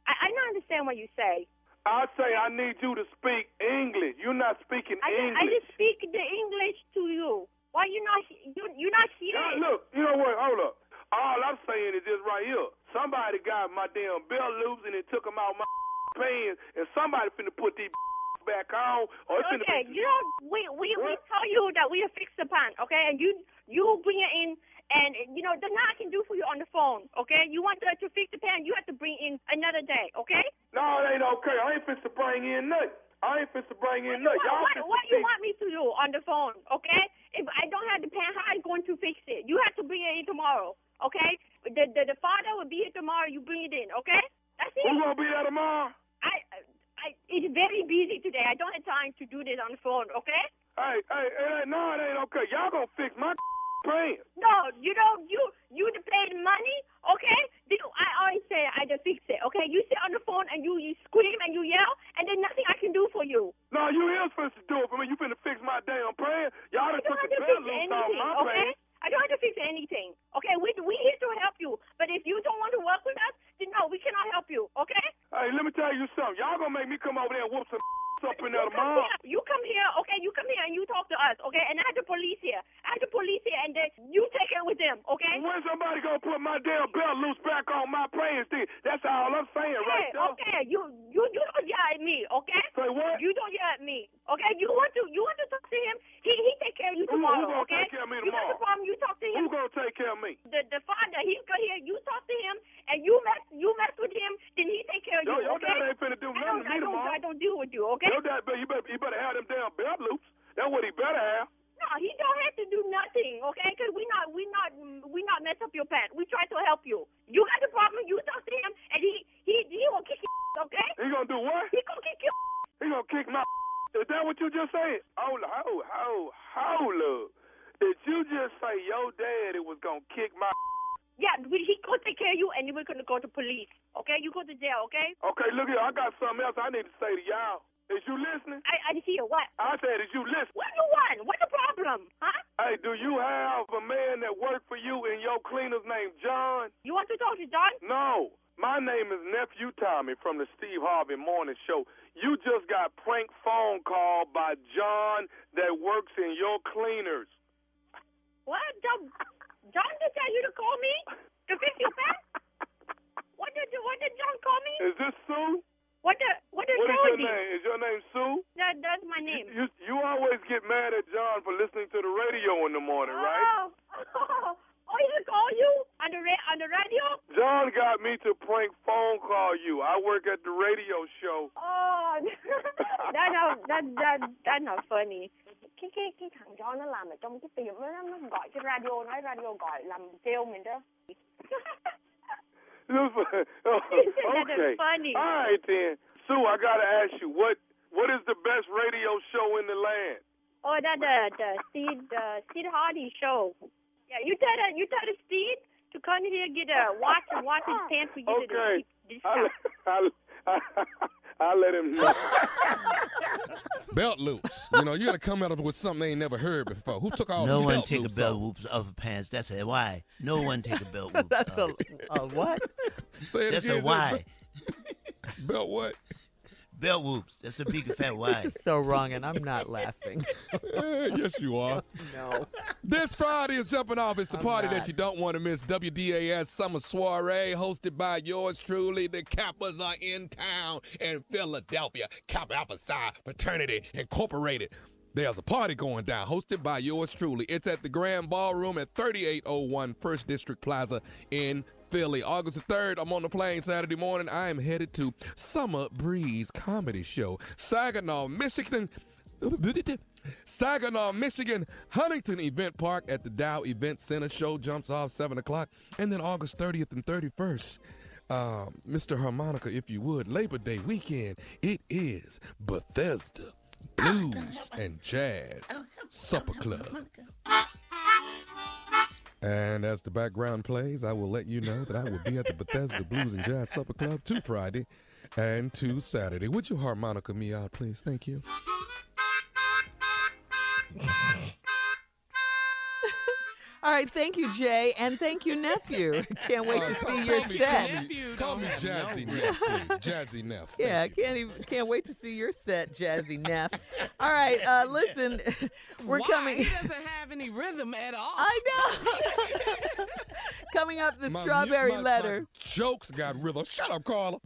I, I don't understand what you say I say I need you to speak English. You're not speaking English. I just, I just speak the English to you why you not you you not here Now, look, you know what? Hold up. All I'm saying is this right here. Somebody got my damn belt loose and it took them out my pants, and somebody finna put these back on, or it's finna Okay, you know, we we we tell you that we fix the pan, okay, and you you bring it in, and you know the I can do for you on the phone, okay. You want to, to fix the pan, you have to bring in another day, okay. No, it ain't okay. I ain't finna bring in nothing. I ain't finna bring in nothing. What, Y'all what, what you want me to do on the phone, okay? If I don't have the pan, how I going to fix it? You have to bring it in tomorrow, okay? The the, the father will be here tomorrow. You bring it in, okay? That's it. Who gonna be there tomorrow? I I it's very busy today. I don't have time to do this on the phone, okay? Hey, hey, hey, no, it ain't okay. Y'all gonna fix my No, you don't. You you pay money, okay? Then I always say I just fix it, okay? You sit on the phone and you, you scream and you yell, and there's nothing I can do for you. No, you is supposed to do it for me. You finna fix my damn pants. Y'all done don't took have the to fix anything, my okay? I don't have to fix anything, okay? We we here to help you, but if you don't want to work with us, then no, we cannot help you, okay? Hey, let me tell you something. Y'all gonna make me come over there and whoop some in You tomorrow. here, you come here, okay? You come here and you talk to us, okay? And I have the police here. I have the police here, and then you take it with them, okay? When somebody gonna put my damn belt loose back on my pants thing? That's all I'm saying right Hey, there. okay, you you you don't yell at me, okay? Say what? You don't yell at me, okay? You want to you want to talk to him? He he take care of you tomorrow, Who- who tomorrow, gonna okay? take care of me You got tomorrow? the problem? You talk to him. Who gonna take care of me? The the father, he go here. You talk to him, and you mess you mess with him. Then he take care of Yo, you, your okay? dad ain't finna do I nothing don't, to me I don't, tomorrow. I don't deal with you, okay? Your dad, you better, you better have them damn belt loose. That's what he better have. No, he don't have to do nothing, okay? Cause we not we not we not mess up your pants. We try to help you. You got the problem. You talk to him, and he he he will kick your okay? He gonna do what? He gonna kick you. He gonna kick my. Is that what you just said? Hold, hold, hold, hold up. Did you just say your daddy was gonna kick my? Yeah, he gonna take care of you, and we're gonna go to police, okay? You go to jail, okay? Okay, look here. I got something else I need to say to y'all. Is you listening? I I did hear what? I said, is you listening? What you want? What's the problem, huh? Hey, do you have a man that worked for you in your cleaners named John? You want to talk to John? No. My name is Nephew Tommy from the Steve Harvey Morning Show. You just got prank phone call by John that works in your cleaners. What? John, John did tell you to call me to fix your pants? What did what did John call me? Is this Sue? What the what did What is your name? Is your name Sue? That that's my name. You you always get mad at John for listening to the radio in the morning, right? Oh, oh, he call you on the ra- on the radio? John got me to prank phone call you. I work at the radio show. Oh, that not that that that's not funny. Cái cái cái thằng John nó làm ở trong cái tiệm đó nó gọi cái radio nói radio gọi làm kêu mình đó. okay. Funny. All right then. Sue, I gotta ask you, what what is the best radio show in the land? Oh, that the the Steve the Steve Hardy show. Yeah, you tell the you tell the Steve to come here get a watch and watch his pants for you to Okay. this I, I, I, I'll let him know. Belt loops. You know, you got to come out with something they ain't never heard before. Who took all No the one belt take a loops belt off? whoops off of pants. That's a why. No one take a belt whoops That's off. a, a what? Say it That's again, a why. Belt what? Belt whoops. That's a big fat why. This is so wrong, and I'm not laughing. Yes, you are. No. This Friday is jumping off. It's the I'm party that you don't want to miss. WDAS Summer Soiree, hosted by yours truly. The Kappas are in town in Philadelphia. Kappa Alpha Psi Fraternity Incorporated. There's a party going down, hosted by yours truly. It's at the Grand Ballroom at 3801 First District Plaza in Philly. August the 3rd, I'm on the plane Saturday morning. I am headed to Summer Breeze Comedy Show, Saginaw, Michigan. Saginaw, Michigan, Huntington Event Park at the Dow Event Center. Show jumps off 7 o'clock. And then August 30th and 31st, uh, Mr. Harmonica, if you would, Labor Day weekend, it is Bethesda Blues and Jazz Supper Club. And as the background plays, I will let you know that I will be at the Bethesda Blues and Jazz Supper Club two Friday and two Saturday. Would you harmonica me out, please? Thank you. All right, thank you, Jay, and thank you, nephew. Can't wait to see your Call me- set. Call me, call me Jazzy Neff, please. Jazzy Neff. Thank Yeah, you. can't even can't wait to see your set, Jazzy Neff. All right, uh, listen, we're Why? coming. He doesn't have any rhythm at all. I know. coming up, the My strawberry my- my letter. jokes got rhythm. Shut up, Carla.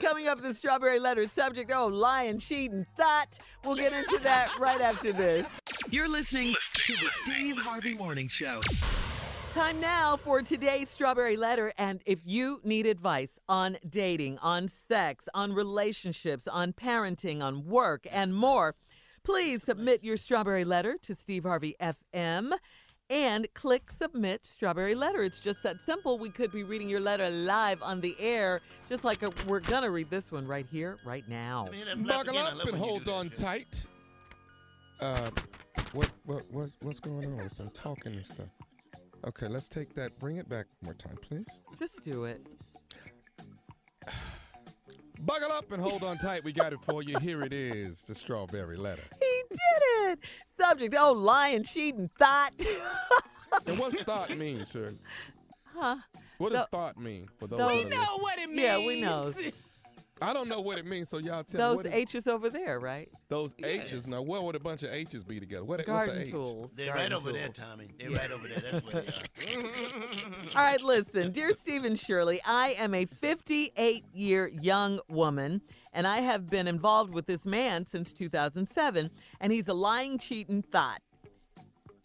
Coming up, the strawberry letter subject. Oh, lying, cheating, thought. We'll get into that right after this. You're listening to the Steve Harvey Morning Show. Time now for today's strawberry letter. And if you need advice on dating, on sex, on relationships, on parenting, on work, and more, please submit your strawberry letter to Steve Harvey FM and click submit strawberry letter. It's just that simple. We could be reading your letter live on the air, just like a, we're going to read this one right here, right now. Buckle up and hold on tight. Uh, what what what's what's going on? Some talking and stuff. Okay, let's take that. Bring it back one more time, please. Just do it. Buckle up and hold on tight. We got it for you. Here it is, the strawberry letter. He did it. Subject, oh, lying, cheating, thought. And what thought mean, sir? huh? What does The- thought mean for those? those- We are know what it means. Yeah, we know. I don't know what it means, so y'all tell me. Those H's over there, right? Those H's. Now, what would a bunch of H's be together? What, what's Garden a H? tools. They're garden right over there. Tommy. They're right over there. That's what they are. All right, listen, dear Stephen Shirley, I am a 58 year young woman, and I have been involved with this man since 2007, and he's a lying, cheating thought.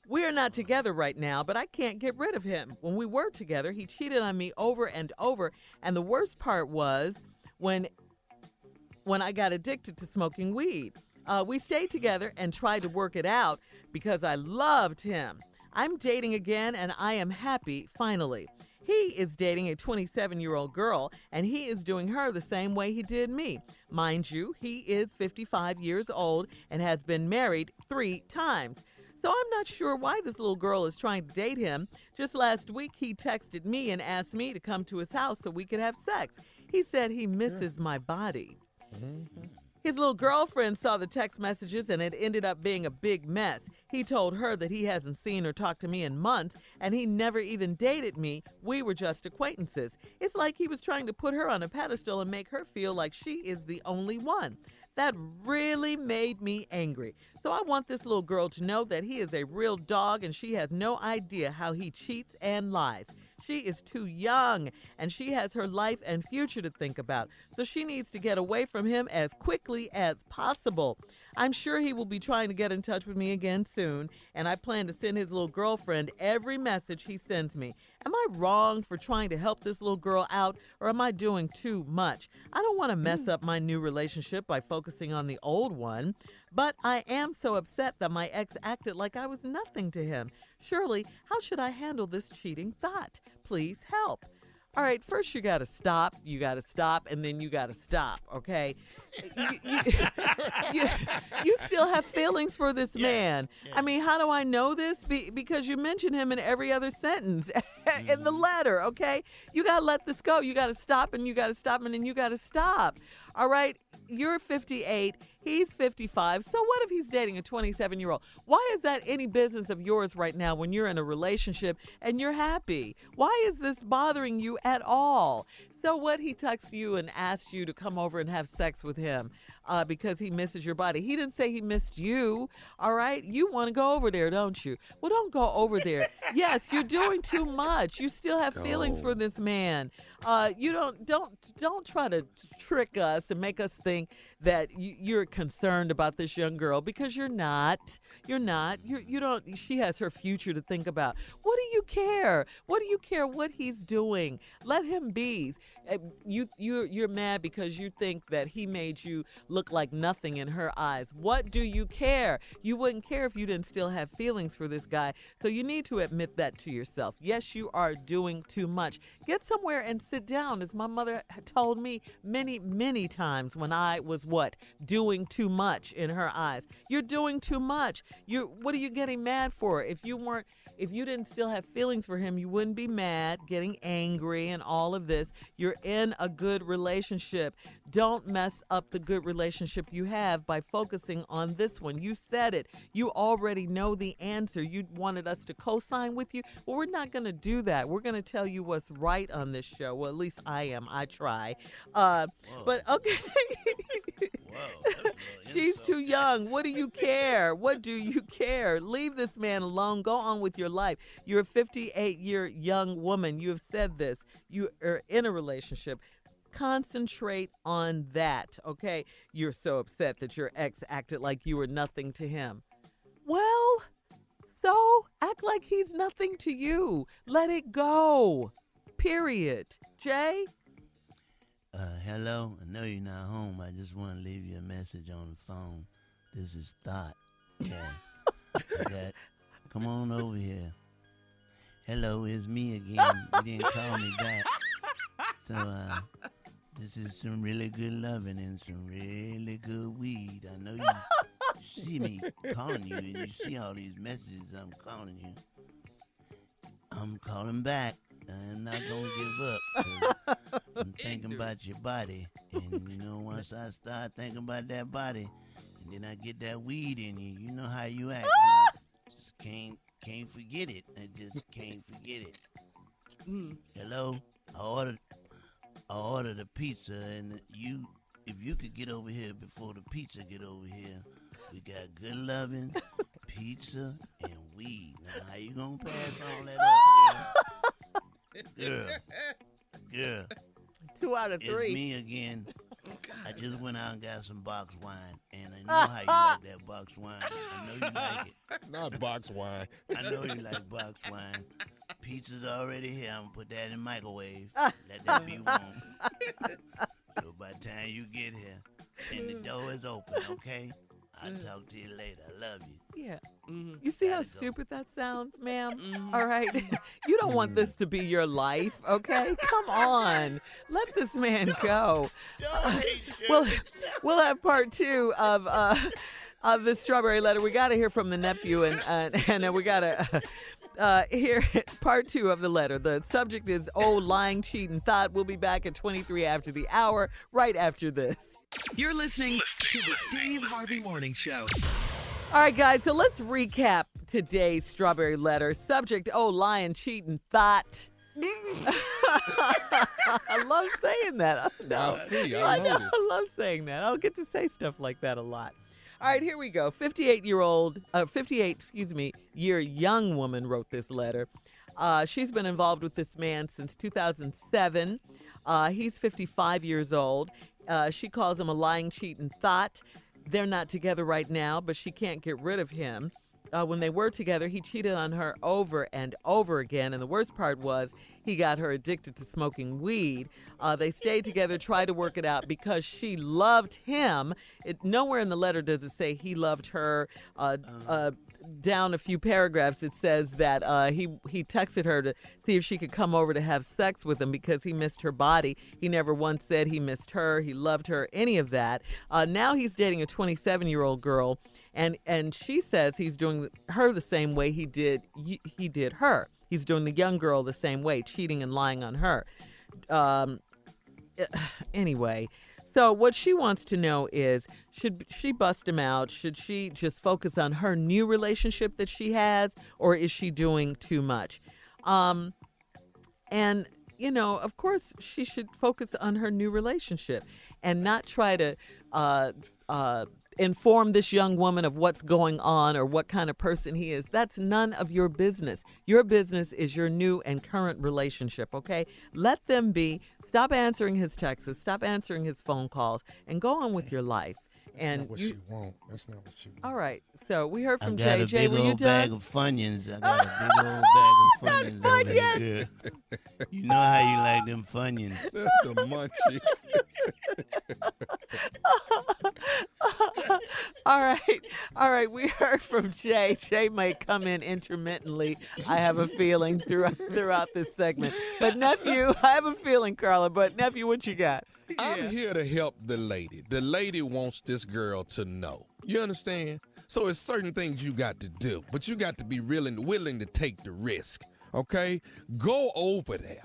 We are not together right now, but I can't get rid of him. When we were together, he cheated on me over and over, and the worst part was when when I got addicted to smoking weed. Uh, we stayed together and tried to work it out because I loved him. I'm dating again and I am happy finally. He is dating a 27 year old girl and he is doing her the same way he did me. Mind you, he is 55 years old and has been married three times. So I'm not sure why this little girl is trying to date him. Just last week, he texted me and asked me to come to his house so we could have sex. He said he misses my body. His little girlfriend saw the text messages and it ended up being a big mess. He told her that he hasn't seen or talked to me in months and he never even dated me. We were just acquaintances. It's like he was trying to put her on a pedestal and make her feel like she is the only one. That really made me angry. So I want this little girl to know that he is a real dog and she has no idea how he cheats and lies. She is too young and she has her life and future to think about. So she needs to get away from him as quickly as possible. I'm sure he will be trying to get in touch with me again soon, and I plan to send his little girlfriend every message he sends me. Am I wrong for trying to help this little girl out, or am I doing too much? I don't want to mess hmm. up my new relationship by focusing on the old one, but I am so upset that my ex acted like I was nothing to him. Shirley, how should I handle this cheating thought? Please help. All right, first you got to stop, you got to stop, and then you got to stop, okay? You, you, you, you still have feelings for this man. I mean, how do I know this? Be, because you mention him in every other sentence in the mm-hmm. letter, okay? You got to let this go. You got to stop, and you got to stop, and then you got to stop. All right, you're 58, he's 55. So what if he's dating a 27 year old? Why is that any business of yours right now when you're in a relationship and you're happy? Why is this bothering you at all? So what he texts you and asks you to come over and have sex with him uh, because he misses your body. He didn't say he missed you. All right, you want to go over there, don't you? Well, don't go over there. yes, you're doing too much. You still have feelings for this man. Uh, you don't don't don't try to trick us and make us think that you, you're concerned about this young girl because you're not. You're not. You you don't. She has her future to think about. What do you care? What do you care what he's doing? Let him be. Uh, You you you're mad because you think that he made you look like nothing in her eyes. What do you care? You wouldn't care if you didn't still have feelings for this guy. So you need to admit that to yourself. Yes, you are doing too much. Get somewhere and sit down, as my mother told me many many times when I was what doing too much in her eyes. You're doing too much. You what are you getting mad for? If you weren't if you didn't still have feelings for him, you wouldn't be mad, getting angry, and all of this. You're in a good relationship. Don't mess up the good relationship you have by focusing on this one. You said it. You already know the answer. You wanted us to co sign with you. Well, we're not going to do that. We're going to tell you what's right on this show. Well, at least I am. I try. Uh, but okay. She's too young. What do you care? What do you care? Leave this man alone. Go on with your life. You're a 58 year young woman. You have said this. You are in a relationship. Concentrate on that, okay? You're so upset that your ex acted like you were nothing to him. Well, so act like he's nothing to you. Let it go. Period. Jay? Uh, hello. I know you're not home. I just want to leave you a message on the phone. This is Thought. Yeah. I got, come on over here. Hello, it's me again. You didn't call me back. So, uh, this is some really good loving and some really good weed. I know you see me calling you and you see all these messages I'm calling you. I'm calling back. I'm not gonna give up. 'cause I'm thinking about your body, and you know, once I start thinking about that body, and then I get that weed in you, you know how you act. and I just can't can't forget it. I just can't forget it. Mm. Hello, I ordered I ordered a pizza, and you if you could get over here before the pizza get over here, we got good loving, pizza, and weed. Now, how you gonna pass all that up, girl? Girl, girl. Two out of three. It's me again. I just went out and got some box wine, and I know how you like that box wine. I know you like it. Not box wine. I know you like box wine. Pizza's already here. I'm gonna put that in the microwave. Let that be warm. so by the time you get here and the door is open, okay? I'll mm. talk to you later. I love you. Yeah. Mm-hmm. You see how stupid that sounds, madam All right. you don't want this to be your life, okay? Come on. Let this man go. we'll, we'll have part two of uh, of the strawberry letter. We got to hear from the nephew, and uh, and uh, we got to uh, hear part two of the letter. The subject is oh, lying, cheating, thought. We'll be back at 23 after the hour, right after this. You're listening to the Steve Harvey Morning Show. All right, guys, so let's recap today's strawberry letter. Subject oh, lying, cheating, thought. I love saying that. I see, I know, noticed. I love saying that. I don't get to say stuff like that a lot. All right, here we go. 58 year old, uh, 58, excuse me, year young woman wrote this letter. Uh, she's been involved with this man since 2007. Uh, he's 55 years old. Uh, she calls him a lying, cheating thought. They're not together right now, but she can't get rid of him. Uh, when they were together, he cheated on her over and over again. And the worst part was he got her addicted to smoking weed. Uh, they stayed together, tried to work it out because she loved him. It, nowhere in the letter does it say he loved her. Uh, uh, down a few paragraphs, it says that uh, he he texted her to see if she could come over to have sex with him because he missed her body. He never once said he missed her, he loved her, any of that. Uh, now he's dating a 27 year old girl, and and she says he's doing her the same way he did he did her. He's doing the young girl the same way, cheating and lying on her. Um, anyway, so what she wants to know is should she bust him out? Should she just focus on her new relationship that she has, or is she doing too much? Um, and you know, of course, she should focus on her new relationship and not try to uh, uh, inform this young woman of what's going on or what kind of person he is. That's none of your business. Your business is your new and current relationship, okay? Let them be. Stop answering his texts, stop answering his phone calls, and go on with your life. And not what you, she want. That's not what she want. all right. So we heard I from got Jay. a Jay, big were you old bag done? of Funyuns. I got a big old bag of Funyuns. over there, girl. You know how you like them Funyuns. That's the munchies. All right. All right. We heard from Jay. Jay may come in intermittently, I have a feeling, throughout, throughout this segment. But, nephew, I have a feeling, Carla, but, nephew, what you got? I'm here to help the lady. The lady wants this girl to know. You understand? So it's certain things you got to do, but you got to be willing willing to take the risk. Okay? Go over there.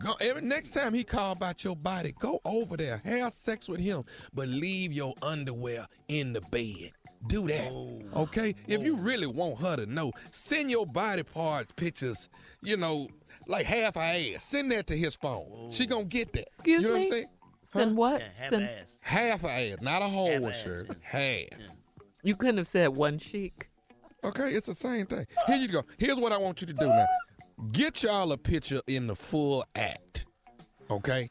Go every next time he call about your body, go over there, have sex with him, but leave your underwear in the bed. Do that. Oh. Okay? If you oh. really want her to know, send your body parts pictures, you know, like half her ass. Send that to his phone. She gonna get that. Excuse you know me? what I'm saying? Send what? Yeah, half Send- ass. Half her ass, not a whole Half ass. shirt. Half. You couldn't have said one cheek. Okay, it's the same thing. Here you go. Here's what I want you to do now. Get y'all a picture in the full act. Okay?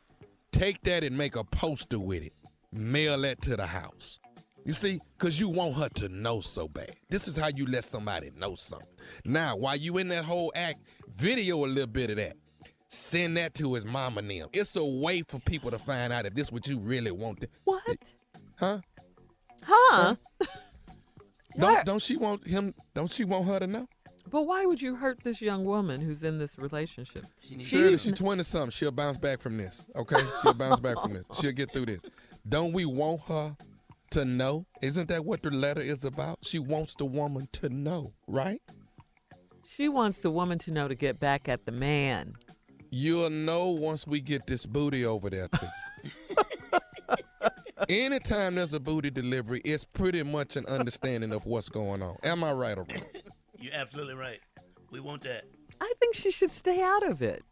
Take that and make a poster with it. Mail that to the house. You see, because you want her to know so bad. This is how you let somebody know something. Now, while you in that whole act, video a little bit of that. Send that to his mama and them. It's a way for people to find out if this what you really want. To, what? Huh? Huh? Don't don't she want him? Don't she want her to know? But why would you hurt this young woman who's in this relationship? Shirley, she's 20 something. She'll bounce back from this. Okay? She'll bounce back from this. She'll get through this. Don't we want her to know? Isn't that what the letter is about? She wants the woman to know, right? She wants the woman to know to get back at the man. You'll know once we get this booty over there to you. Anytime there's a booty delivery, it's pretty much an understanding of what's going on. Am I right or wrong? You're absolutely right. We want that. I think she should stay out of it.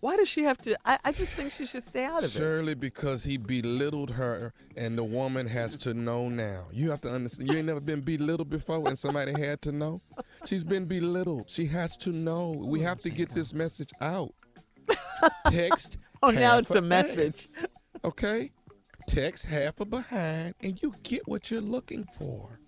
Why does she have to? I, I just think she should stay out of it. Surely because he belittled her, and the woman has to know now. You have to understand. You ain't never been belittled before, and somebody had to know. She's been belittled. She has to know. We oh, have to get this message out. Text. Oh, now it's a message. ass, Okay. Text half a behind, and you get what you're looking for.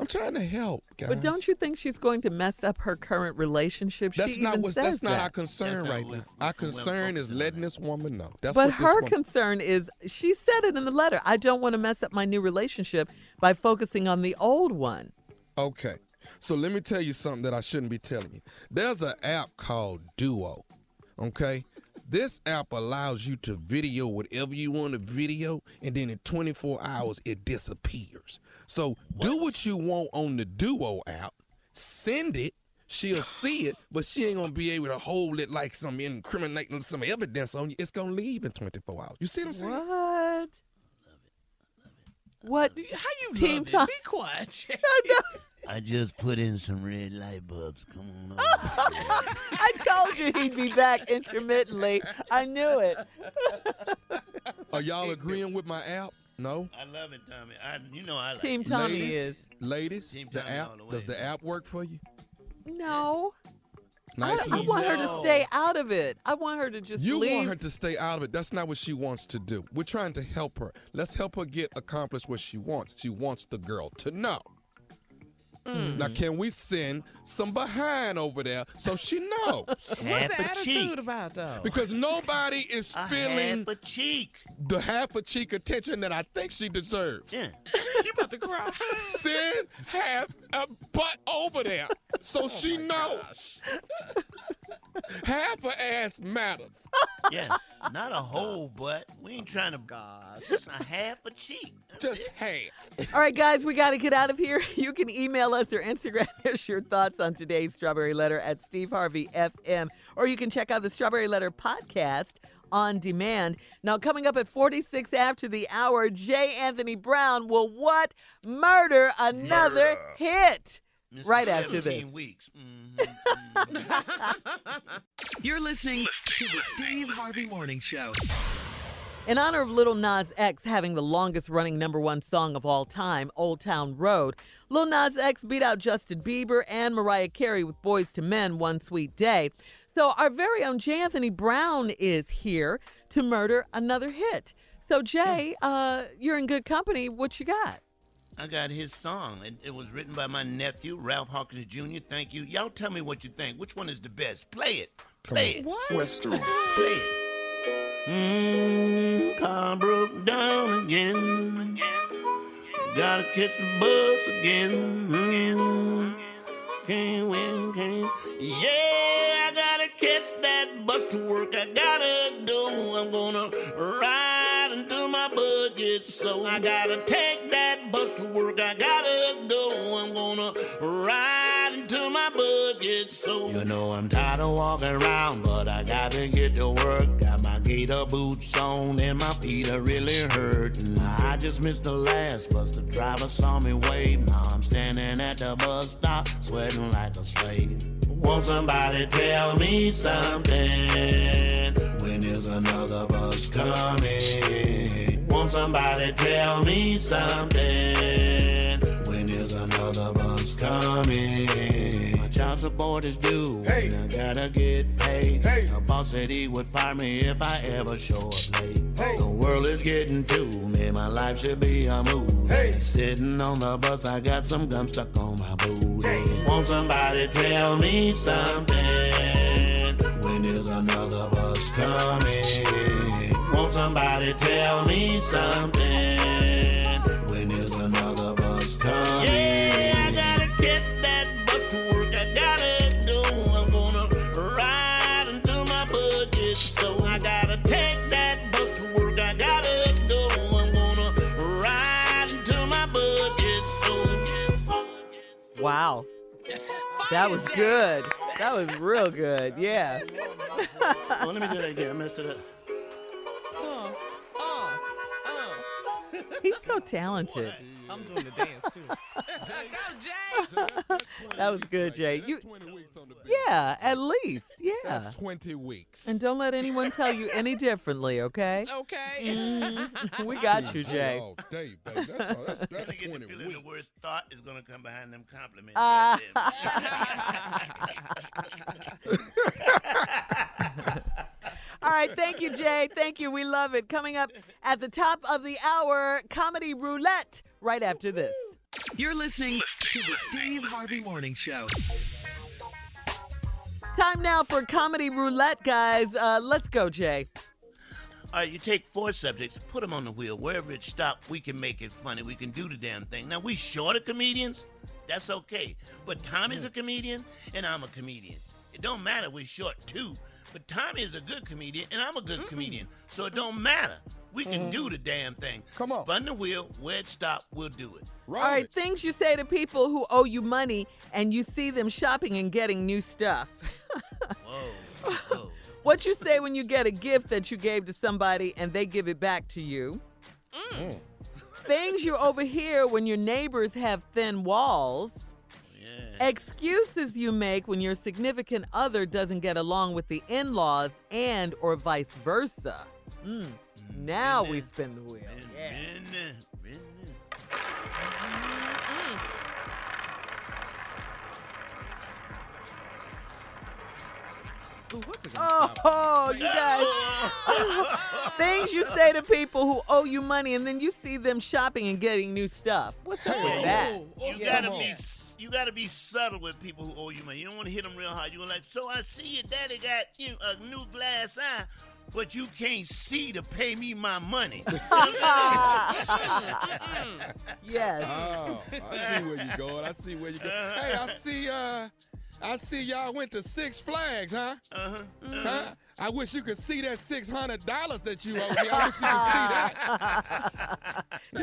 I'm trying to help, guys. But don't you think she's going to mess up her current relationship? That's she not even what. says That's not that. our concern right now. Our concern is letting this woman know. That's but what her woman- concern is she said it in the letter. I don't want to mess up my new relationship by focusing on the old one. Okay. So let me tell you something that I shouldn't be telling you. There's an app called Duo. Okay? This app allows you to video whatever you want to video, and then in 24 hours it disappears. So do what you want on the Duo app, send it. She'll see it, but she ain't gonna be able to hold it like some incriminating some evidence on you. It's gonna leave in 24 hours. You see what I'm saying? What? What? How you Team love it? Be quiet. I just put in some red light bulbs. Come on. I told you he'd be back intermittently. I knew it. Are y'all agreeing with my app? No. I love it, Tommy. I, you know I like Team it. Tommy ladies, is. Ladies, Team the Tommy app all the way, does the app work for you? No. Nice. I, I and want her to stay out of it. I want her to just You leave. want her to stay out of it. That's not what she wants to do. We're trying to help her. Let's help her get accomplished what she wants. She wants the girl to know. Mm. Now, can we send some behind over there so she knows? What's Half the a cheek. attitude about though? Because nobody is A feeling half a cheek. the half a cheek attention that I think she deserves. Yeah. you about to cry. Send half a butt over there so she knows. Half a ass matters. Yeah. Not a whole butt. We ain't trying to. God. Just a half a cheek. That's Just it. half. All right, guys, we got to get out of here. You can email us or Instagram us your thoughts on today's Strawberry Letter at Steve Harvey FM, or you can check out the Strawberry Letter podcast on demand. Now, coming up at 46 after the hour, J. Anthony Brown will what? Murder another hit. Mr. Right after 17 this. weeks. Mhm. You're listening to the Steve Harvey Morning Show. In honor of Lil Nas X having the longest running number one song of all time, Old Town Road, Lil Nas X beat out Justin Bieber and Mariah Carey with Boyz II Men One Sweet Day. So our very own J. Anthony Brown is here to murder another hit. So Jay, uh, you're in good company. What you got? I got his song. It, it was written by my nephew, Ralph Hawkins Jr. Thank you. Y'all tell me what you think. Which one is the best? Play it. Play it. What? Play it. Mmm, car broke down again. Gotta catch the bus again. Mm, can't win, can't. Yeah, I gotta catch that bus to work. I gotta go. I'm gonna ride until my budget. So I gotta take that bus to work. I gotta go. I'm gonna ride until my budget. So you know I'm tired of walking around, but I gotta get to work. Got my gator boots on and my feet are really hurting. I just missed the last bus. The driver saw me wave. Now I'm standing at the bus stop, sweating like a slave. Won't somebody tell me something? When is another bus coming? Won't somebody tell me something? When is another bus coming? My child support is due, and I gotta get paid. Hey. The boss said he would fire me if I ever show up late. The world is getting to me, my life should be a movie. Sitting on the bus, I got some gum stuck on my booty. Won't somebody tell me something? When is another bus coming? Won't somebody tell me something? When is another bus coming? Yeah, I gotta catch that bus to work. I gotta go. I'm gonna ride until my budget. So I gotta take that bus to work. I gotta go. I'm gonna ride until my budget. So Wow. That was good. That was real good. Yeah. oh, let me do that again. I messed it up. He's so talented. I'm doing the dance too. Go, Jay. That was good, Jay. You, yeah, at least, yeah. That's 20 weeks. And don't let anyone tell you any differently, okay? Okay. Mhm. We got you, Jay. All day, baby. That's, that's, that's get the 20 feeling weeks. the word thought is gonna come behind them compliments. Ah. All right, thank you, Jay. Thank you. We love it. Coming up at the top of the hour, comedy roulette right after this. You're listening to the Steve Harvey Morning Show. Time now for comedy roulette, guys. Uh, let's go, Jay. All right, you take four subjects, put them on the wheel. Wherever it stops, we can make it funny. We can do the damn thing. Now, we short of comedians, that's okay. But Tommy's a comedian, and I'm a comedian. It don't matter, we're short too. But Tommy is a good comedian, and I'm a good comedian. So it don't matter. We can do the damn thing. Come on. Spun the wheel, where it stop, we'll do it. All right, things you say to people who owe you money and you see them shopping and getting new stuff. Whoa. What you say when you get a gift that you gave to somebody and they give it back to you. Mm. Things you overhear when your neighbors have thin walls. Excuses you make when your significant other doesn't get along with the in-laws and or vice versa. Mm. Now we spin the wheel. Yeah. Ooh, what's it Oh, you guys. Things you say to people who owe you money and then you see them shopping and getting new stuff. What's up with that? You gotta be you gotta be subtle with people who owe you money. You don't want to hit them real hard. You're like, so I see your daddy got you a new glass eye, but you can't see to pay me my money. yes. Oh, I see where you're going. I see where you're going. Hey, I see. Uh, I see y'all went to Six Flags, huh? Uh-huh. Huh? I wish you could see that six hundred dollars that you owe me. I wish you could see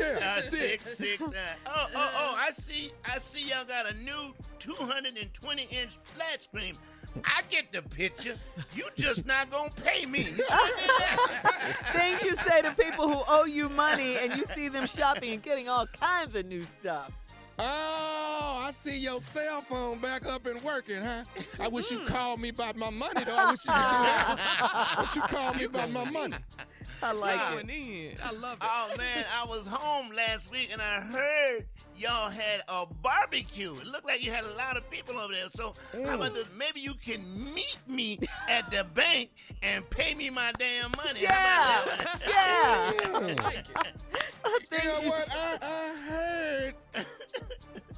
that. Yeah, Uh, six. six, six, nine. Oh, oh, oh! I see. I see. Y'all got a new 220 inch flat screen. I get the picture. You just not gonna pay me. Things you say to people who owe you money and you see them shopping and getting all kinds of new stuff. Oh, I see your cell phone back up and working, huh? I wish you mm-hmm. called me about my money, though. I wish you you called me about my money. I like Nah. Going in. I love it. Oh man, I was home last week and I heard y'all had a barbecue. It looked like you had a lot of people over there. So how about this? Maybe you can meet me at the bank and pay me my damn money. Yeah, How about that? You know what? I, I heard.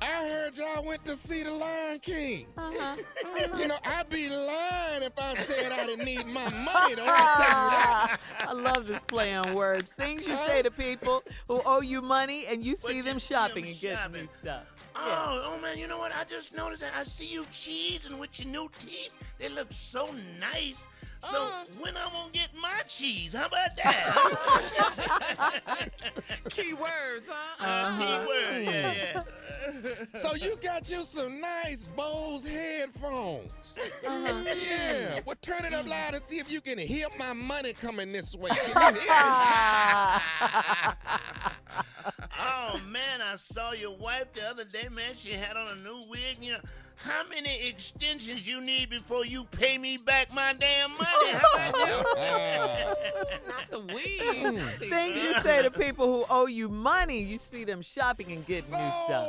I heard y'all went to see the Lion King. Uh-huh. Uh-huh. You know, I'd be lying if I said I didn't need my money, though. I tell you that. I love this play on words. Things you say to people who owe you money and you see them shopping and getting new stuff. Oh, oh man, you know what? I just noticed that I see you cheesing with your new teeth. They look so nice. So uh-huh. when I'm gonna get my cheese? How about that? Key words, huh? Uh, keyword, yeah, yeah. So you got you some nice Bose headphones. Uh-huh. Yeah. Well, turn it up loud and see if you can hear my money coming this way. Can you hear it? Oh man, I saw your wife the other day, man. She had on a new wig. You know, how many extensions you need before you pay me back my damn money? How about that? Not the wig. Things you say to people who owe you money, you see them shopping and getting new stuff.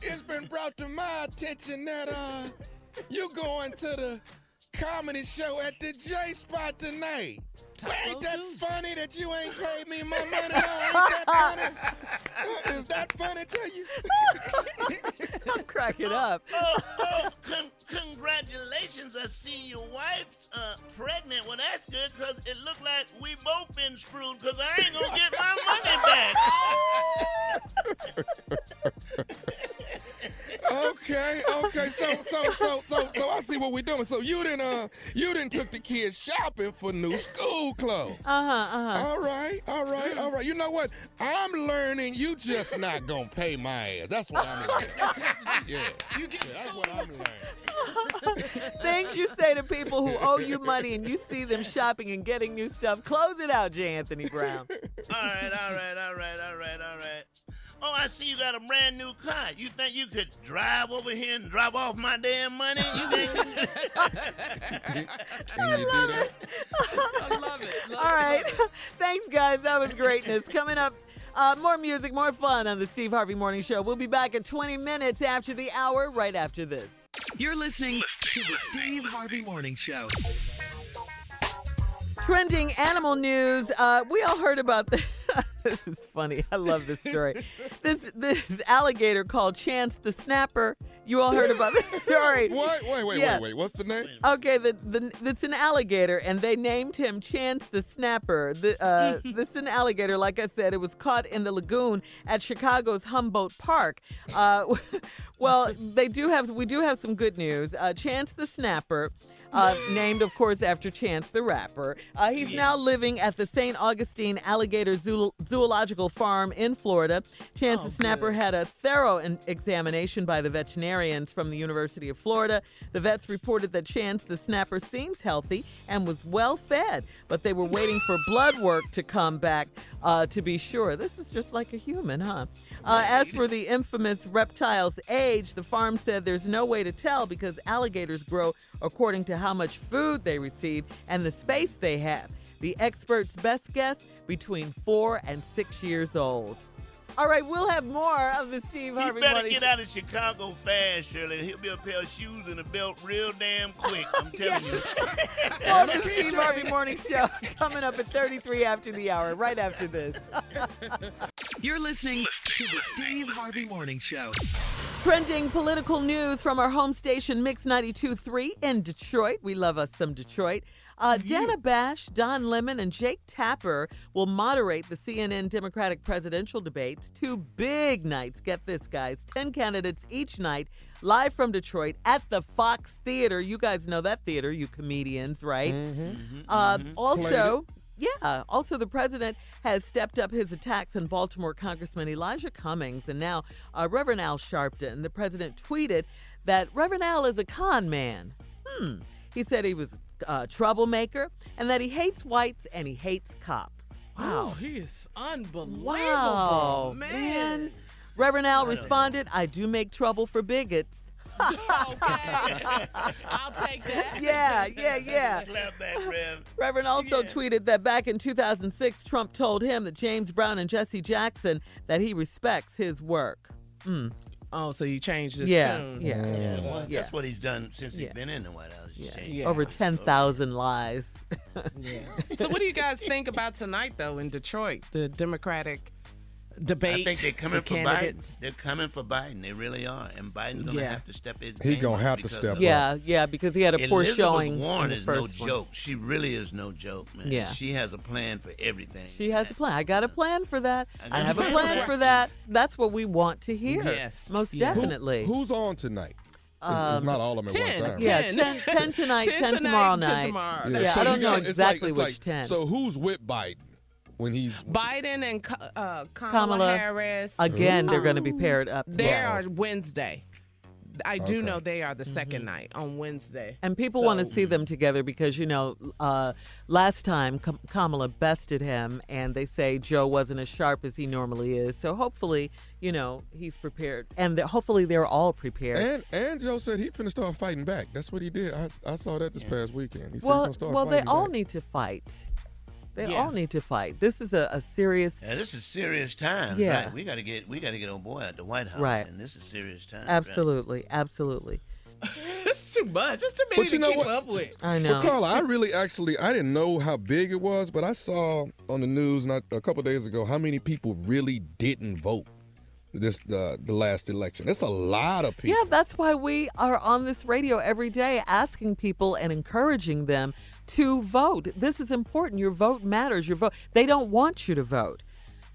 It's been brought to my attention that uh, you going to the comedy show at the J Spot tonight. Well, ain't that funny that you ain't paid me my money? though? Ain't that funny? Uh, Is that funny to you? I'm cracking up. Oh, oh con- congratulations! I see your wife's uh, pregnant. Well, that's good because it looked like we both been screwed because I ain't gonna get my money back. Okay, okay. So, so, so, so, so I see what we're doing. So you didn't, uh, you didn't took the kids shopping for new school clothes. Uh huh. Uh huh. All right, all right, all right. You know what? I'm learning. You just not gonna pay my ass. That's what I'm learning. yeah, You get yeah, that's what I'm learning. Things you say to people who owe you money and you see them shopping and getting new stuff. Close it out, J. Anthony Brown. All right, all right, all right, all right, all right. Oh, I see you got a brand new car. You think you could drive over here and drop off my damn money? You think? Can you do that? I love it. I love it, right. love it. Thanks, guys. That was greatness. Coming up, uh, more music, more fun on the Steve Harvey Morning Show. We'll be back in 20 minutes after the hour, right after this. You're listening to the Steve Harvey Morning Show. Trending animal news. Uh, we all heard about this. this is funny. I love this story. this this alligator called Chance the Snapper. You all heard about this story. What? Wait, wait, Yeah. wait, wait. What's the name? Okay, the, the it's an alligator, and they named him Chance the Snapper. The, uh, this is an alligator, like I said, it was caught in the lagoon at Chicago's Humboldt Park. Uh, well, they do have we do have some good news. Uh, Chance the Snapper. Uh, named, of course, after Chance the Rapper. Uh, he's now living at the St. Augustine Alligator Zoo- Zoological Farm in Florida. Chance the Snapper had a thorough in- examination by the veterinarians from the University of Florida. The vets reported that Chance the Snapper seems healthy and was well fed, but they were waiting for blood work to come back uh, to be sure. This is just like a human, huh? Uh, as for the infamous reptile's age, the farm said there's no way to tell because alligators grow according to how much food they receive and the space they have. The experts' best guess between four and six years old. All right, we'll have more of the Steve Harvey. He better Morning get Show. out of Chicago fast, Shirley. He'll be a pair of shoes and a belt real damn quick. I'm telling you. More of the Steve Harvey Morning Show coming up at 33 after the hour, right after this. You're listening to the Steve Harvey Morning Show. Trending political news from our home station, Mix 92.3 in Detroit. We love us some Detroit. Uh, Dana Bash, Don Lemon, and Jake Tapper will moderate the CNN Democratic presidential debates. Two big nights. Get this, guys. 10 candidates each night, live from Detroit at the Fox Theater. You guys know that theater, you comedians, right? Uh, also, yeah. Also, the president has stepped up his attacks on Baltimore Congressman Elijah Cummings and now uh, Reverend Al Sharpton. The president tweeted that Reverend Al is a con man. Hmm. He said he was a troublemaker and that he hates whites and he hates cops. Wow, he is unbelievable, Wow, man. Reverend Al responded, I do make trouble for bigots. okay, I'll take that. Yeah, yeah, yeah. Clap back, Rev. Reverend also tweeted that back in 2006, Trump told him that James Brown and Jesse Jackson that he respects his work. Mm. Oh, so you changed his Yeah, tune. yeah. Well, Yeah. That's what he's done since he's Yeah. been in the White House. He's Yeah. Over 10,000 lies. So, what do you guys think about tonight, though, in Detroit, the Democratic debate? I think they're coming with for candidates? Biden. They're coming for Biden. They really are. And Biden's going to Yeah. have to step his He gonna have to step of- yeah, yeah, because he had a poor Elizabeth showing. Warren is no one. joke. She really is no joke, man. Yeah. She has a plan for everything. She has a plan. I got a plan for that. I I, have a plan plan for for that. That's what we want to hear. Yes. Most Yeah. Who- definitely. who's on tonight? It's- it's Um, not all of them at 10, time. yeah, 10. 10, 10 tonight, 10, 10 tomorrow tonight, 10 night. tomorrow. Yeah, so I don't know got- it's exactly like- it's which like- 10. So who's with Biden when he's Biden and uh, Kamala, Kamala, Harris. Again, they're going to be paired up. They Yeah. are Wednesday. I do Okay. know they are the 2nd night on Wednesday. And people want to see them together because, you know, uh, last time Kam- Kamala bested him, and they say Joe wasn't as sharp as he normally is. So hopefully, you know, he's prepared. And that hopefully they're all prepared. and and Joe said he finna start fighting back. That's what he did. I, I saw that this past weekend. He said he well, gonna start well, they fighting all back. need to fight. They Yeah. all need to fight. This is a, a serious. Yeah, this is serious time. Yeah. Right. We got to get we got to get on boy at the White House. Right. And this is serious time. right? Absolutely, absolutely. it's too much. It's too many But to you know keep what? up with. I But know. Carla, I really actually I didn't know how big it was, but I saw on the news not a couple days ago how many people really didn't vote this uh, the last election. That's a lot of people. Yeah, that's why we are on this radio every day asking people and encouraging them to vote. This is important. Your vote matters. Your vote. They don't want you to vote.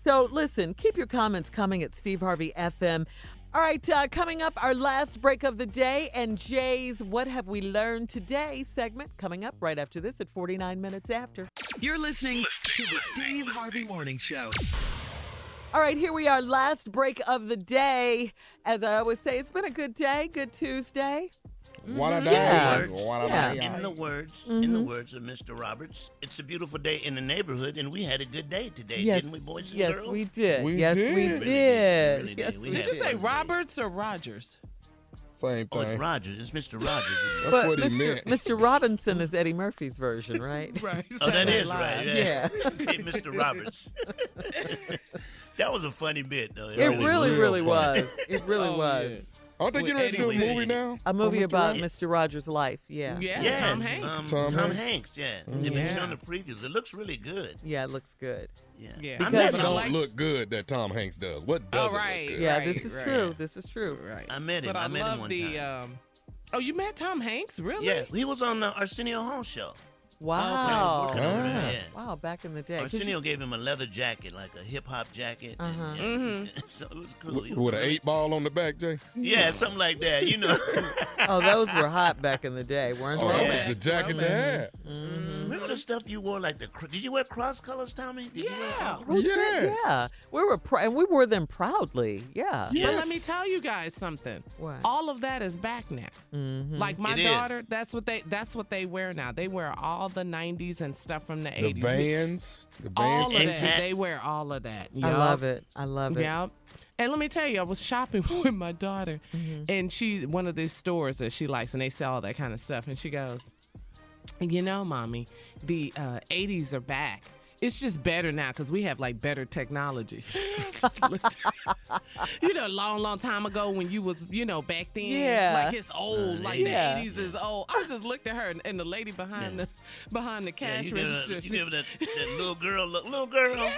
So listen, keep your comments coming at Steve Harvey FM. All right, uh, coming up, our last break of the day and Jay's What Have We Learned Today segment coming up right after this at 49 minutes after. You're listening to the Steve Harvey Morning Show. All right, here we are, last break of the day. As I always say, it's been a good day, good Tuesday. What a In the day. words- What a Yeah. day. In the words, in the Mhm. words of Mr. Roberts, it's a beautiful day in the neighborhood, and we had a good day today, Yes, didn't we, boys and yes, girls? we did. We yes, did. we Really did. really Yes, did. we We Did you say fun. Roberts or Rogers? Same thing. Oh, it's thing. Rogers. It's Mr. Rogers. That's But what he Mr. meant. Mr. Robinson is Eddie Murphy's version, right? Right. Oh, that Saturday is Night right. Live. Yeah. okay, Mr. Roberts. that was a funny bit, though. It really, real really was. It really Oh, was. yeah. Aren't they With getting ready to do a movie now? A movie Mr. about Rogers? Mr. Rogers' life. Yeah. Yeah, Yes, Tom Hanks. Um, Tom Tom, Hanks. Hanks. Yeah, they've been Yeah. showing the previews. It looks really good. Yeah, it looks good. Yeah, Yeah. I Because- met What him. I don't liked- look good that Tom Hanks does? What does Oh, right. look good? Yeah, Right, this is right. true. This is true. Right. I met him. But I, I met him love one the. time. Um, oh, you met Tom Hanks? Really? Yeah, he was on the Arsenio Hall show. Wow. working over Ah. yeah. Wow, back in the day. 'Cause you- Arsenio gave him a leather jacket, like a hip hop jacket. Uh-huh. yeah, Mm-hmm. so it was cool. He was With an eight ball on the back, Jay? Yeah, something like that. You know. oh, those were hot back in the day, weren't Oh, they? that Yeah. was the jacket they had. Remember the stuff you wore, like the? Did you wear cross colors, Tommy? Did you wear Yeah. We Yes. Yeah. We were pr- and we wore them proudly. Yeah. Yes. But let me tell you guys something. What? All of that is back now. Mhm. Like my It is. daughter, that's what they that's what they wear now. They wear all the '90s and stuff from the The '80s. Vans. The all Vans. of that. They wear all of that. I love it. I love it. Yep. And let me tell you, I was shopping with my daughter, Mm-hmm. and she one of these stores that she likes, and they sell all that kind of stuff. And she goes, "You know, mommy, the uh, '80s are back. It's just better now because we have like better technology." Just looked at- you know, a long, long time ago when you was, you know, back then, Yeah. like it's old, like Yeah. the '80s is old. I just looked at her, and, and the lady behind the behind the Yeah, you give, register. her, you give that, that little girl look. Little girl.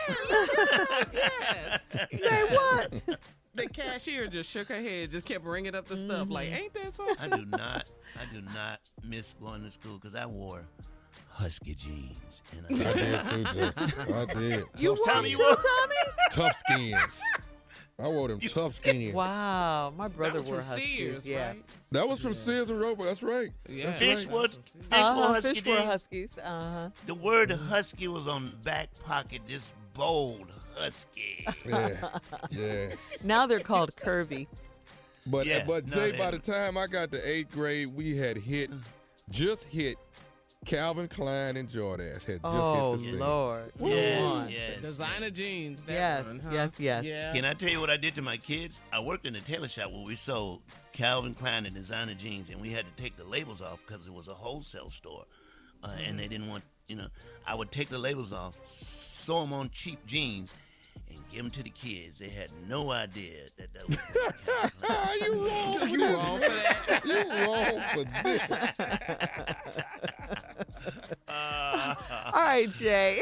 yes. Say what? the cashier just shook her head, just kept ringing up the stuff. Mm-hmm. Like, ain't that something? I do not. I do not miss going to school because I wore husky jeans. And I did too, Jay. I did. You tough wore Tommy, too, you wore- Tommy? tough skins. I wore them tough skins. Wow, my brother That was wore from huskies. Sears, yeah. right? That was from Sears and Roebuck. That's right. Yeah. That's Fish right. wore, fish Uh-huh, wore husky fish wore jeans. huskies. Uh huh. The word husky was on the back pocket, this bold husky. Yeah. Yes. Now they're called curvy. But Yeah, but no, Jay, they by the time I got to eighth grade, we had hit, just hit Calvin Klein and Jordache had just Oh hit the scene. Lord. Yes, Come on. yes. Designer jeans. That Yes, one, huh? yes, yes. Yeah. Can I tell you what I did to my kids? I worked in a tailor shop where we sold Calvin Klein and designer jeans, and we had to take the labels off because it was a wholesale store, uh, and they didn't want, you know, I would take the labels off, sew them on cheap jeans, and give them to the kids. They had no idea that that was Calvin Klein. you wrong. You wrong for that. You wrong for this. Uh, All right, Jay.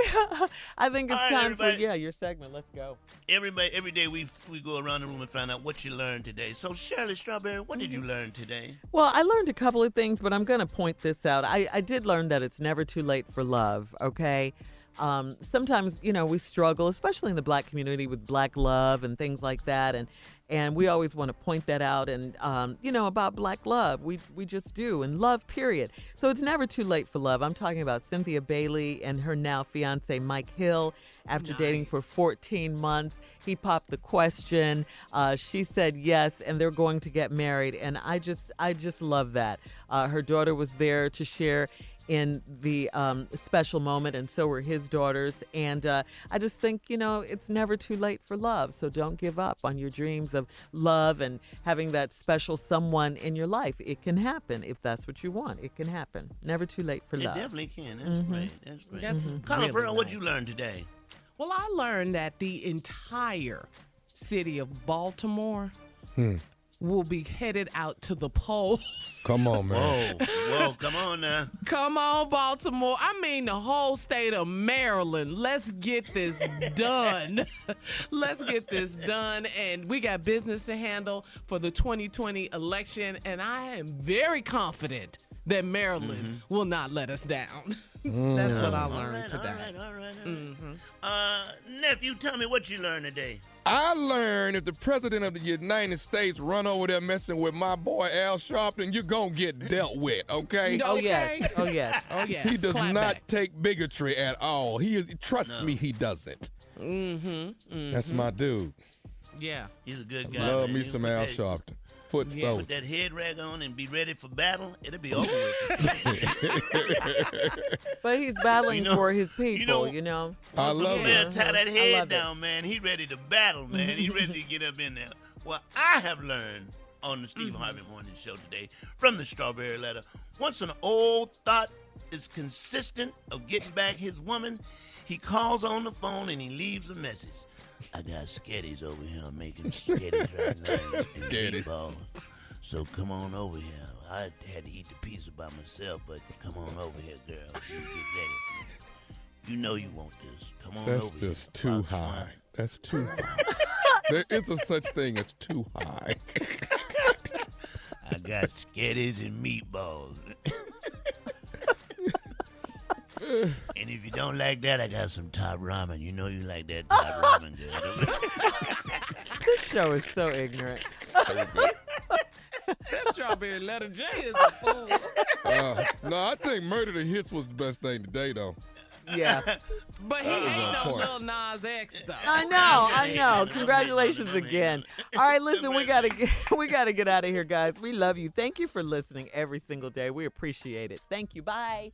I think it's All right, time for yeah your segment. Let's go. everybody, every day we we go around the room and find out what you learned today. So Shirley Strawberry, what did you learn today? Well, I learned a couple of things, but I'm going to point this out. I, I did learn that it's never too late for love, okay? Um, sometimes, you know, we struggle, especially in the black community, with black love and things like that. And, and we always want to point that out and, um, you know, about black love. We, we just do, and love, period. So it's never too late for love. I'm talking about Cynthia Bailey and her now fiance, Mike Hill. After dating for 14 months, he popped the question. Uh, she said yes, and they're going to get married. And I just, I just love that. Uh, her daughter was there to share in the um, special moment, and so were his daughters. And uh, I just think, you know, it's never too late for love. So don't give up on your dreams of love and having that special someone in your life. It can happen if that's what you want. It can happen. Never too late for It love. It definitely can. That's Mhm. great. That's great. That's Carla really Ferrell, what'd you learn today? Well, I learned that the entire city of Baltimore Hmm. Will be headed out to the polls. Come on, man. Whoa, whoa, come on now. Come on, Baltimore. I mean, the whole state of Maryland. Let's get this done. Let's get this done. And we got business to handle for the 2020 election. And I am very confident that Maryland mm-hmm. will not let us down. Mm. That's what I learned right, today. All right, all right, all right. Mm-hmm. Uh, nephew, tell me what you learned today. I learned if the president of the United States run over there messing with my boy Al Sharpton, you're gonna get dealt with, okay? Oh, yes. Oh, yes. Oh, yes. He does Clap not back. take bigotry at all. He is trust me, he doesn't. Mm-hmm. mm-hmm. That's my dude. Yeah. He's a good guy. Love man. me some Al Sharpton. Foot Put sauce. that head rag on and be ready for battle. It'll be over with. But he's battling You know- for his people, you you know- know. I Once a love player it. tie that head love it. down, man, he ready to battle, man. He ready to get up in there. Well, I have learned on the Stephen Harvey mm-hmm. Morning Show today from the Strawberry Letter. Once an old thought is consistent of getting back his woman, he calls on the phone and he leaves a message. I got sketties over here making sketties right now. Sketties. So come on over here. I had to eat the pizza by myself, but come on over here, girl. You get ready. You know you want this. Come on That's over here. That's just too high. That's too high. there is a such thing as too high. I got sketties and meatballs. and if you don't like that, I got some top ramen. You know you like that top ramen, girl. This show is so ignorant. That strawberry letter J is a fool. Uh, no, I think Murder the Hits was the best thing today, though. Yeah. But he ain't no point. Lil Nas X though. I know, I know. Congratulations again. All right, listen, we gotta get we gotta get out of here, guys. We love you. Thank you for listening every single day. We appreciate it. Thank you. Bye.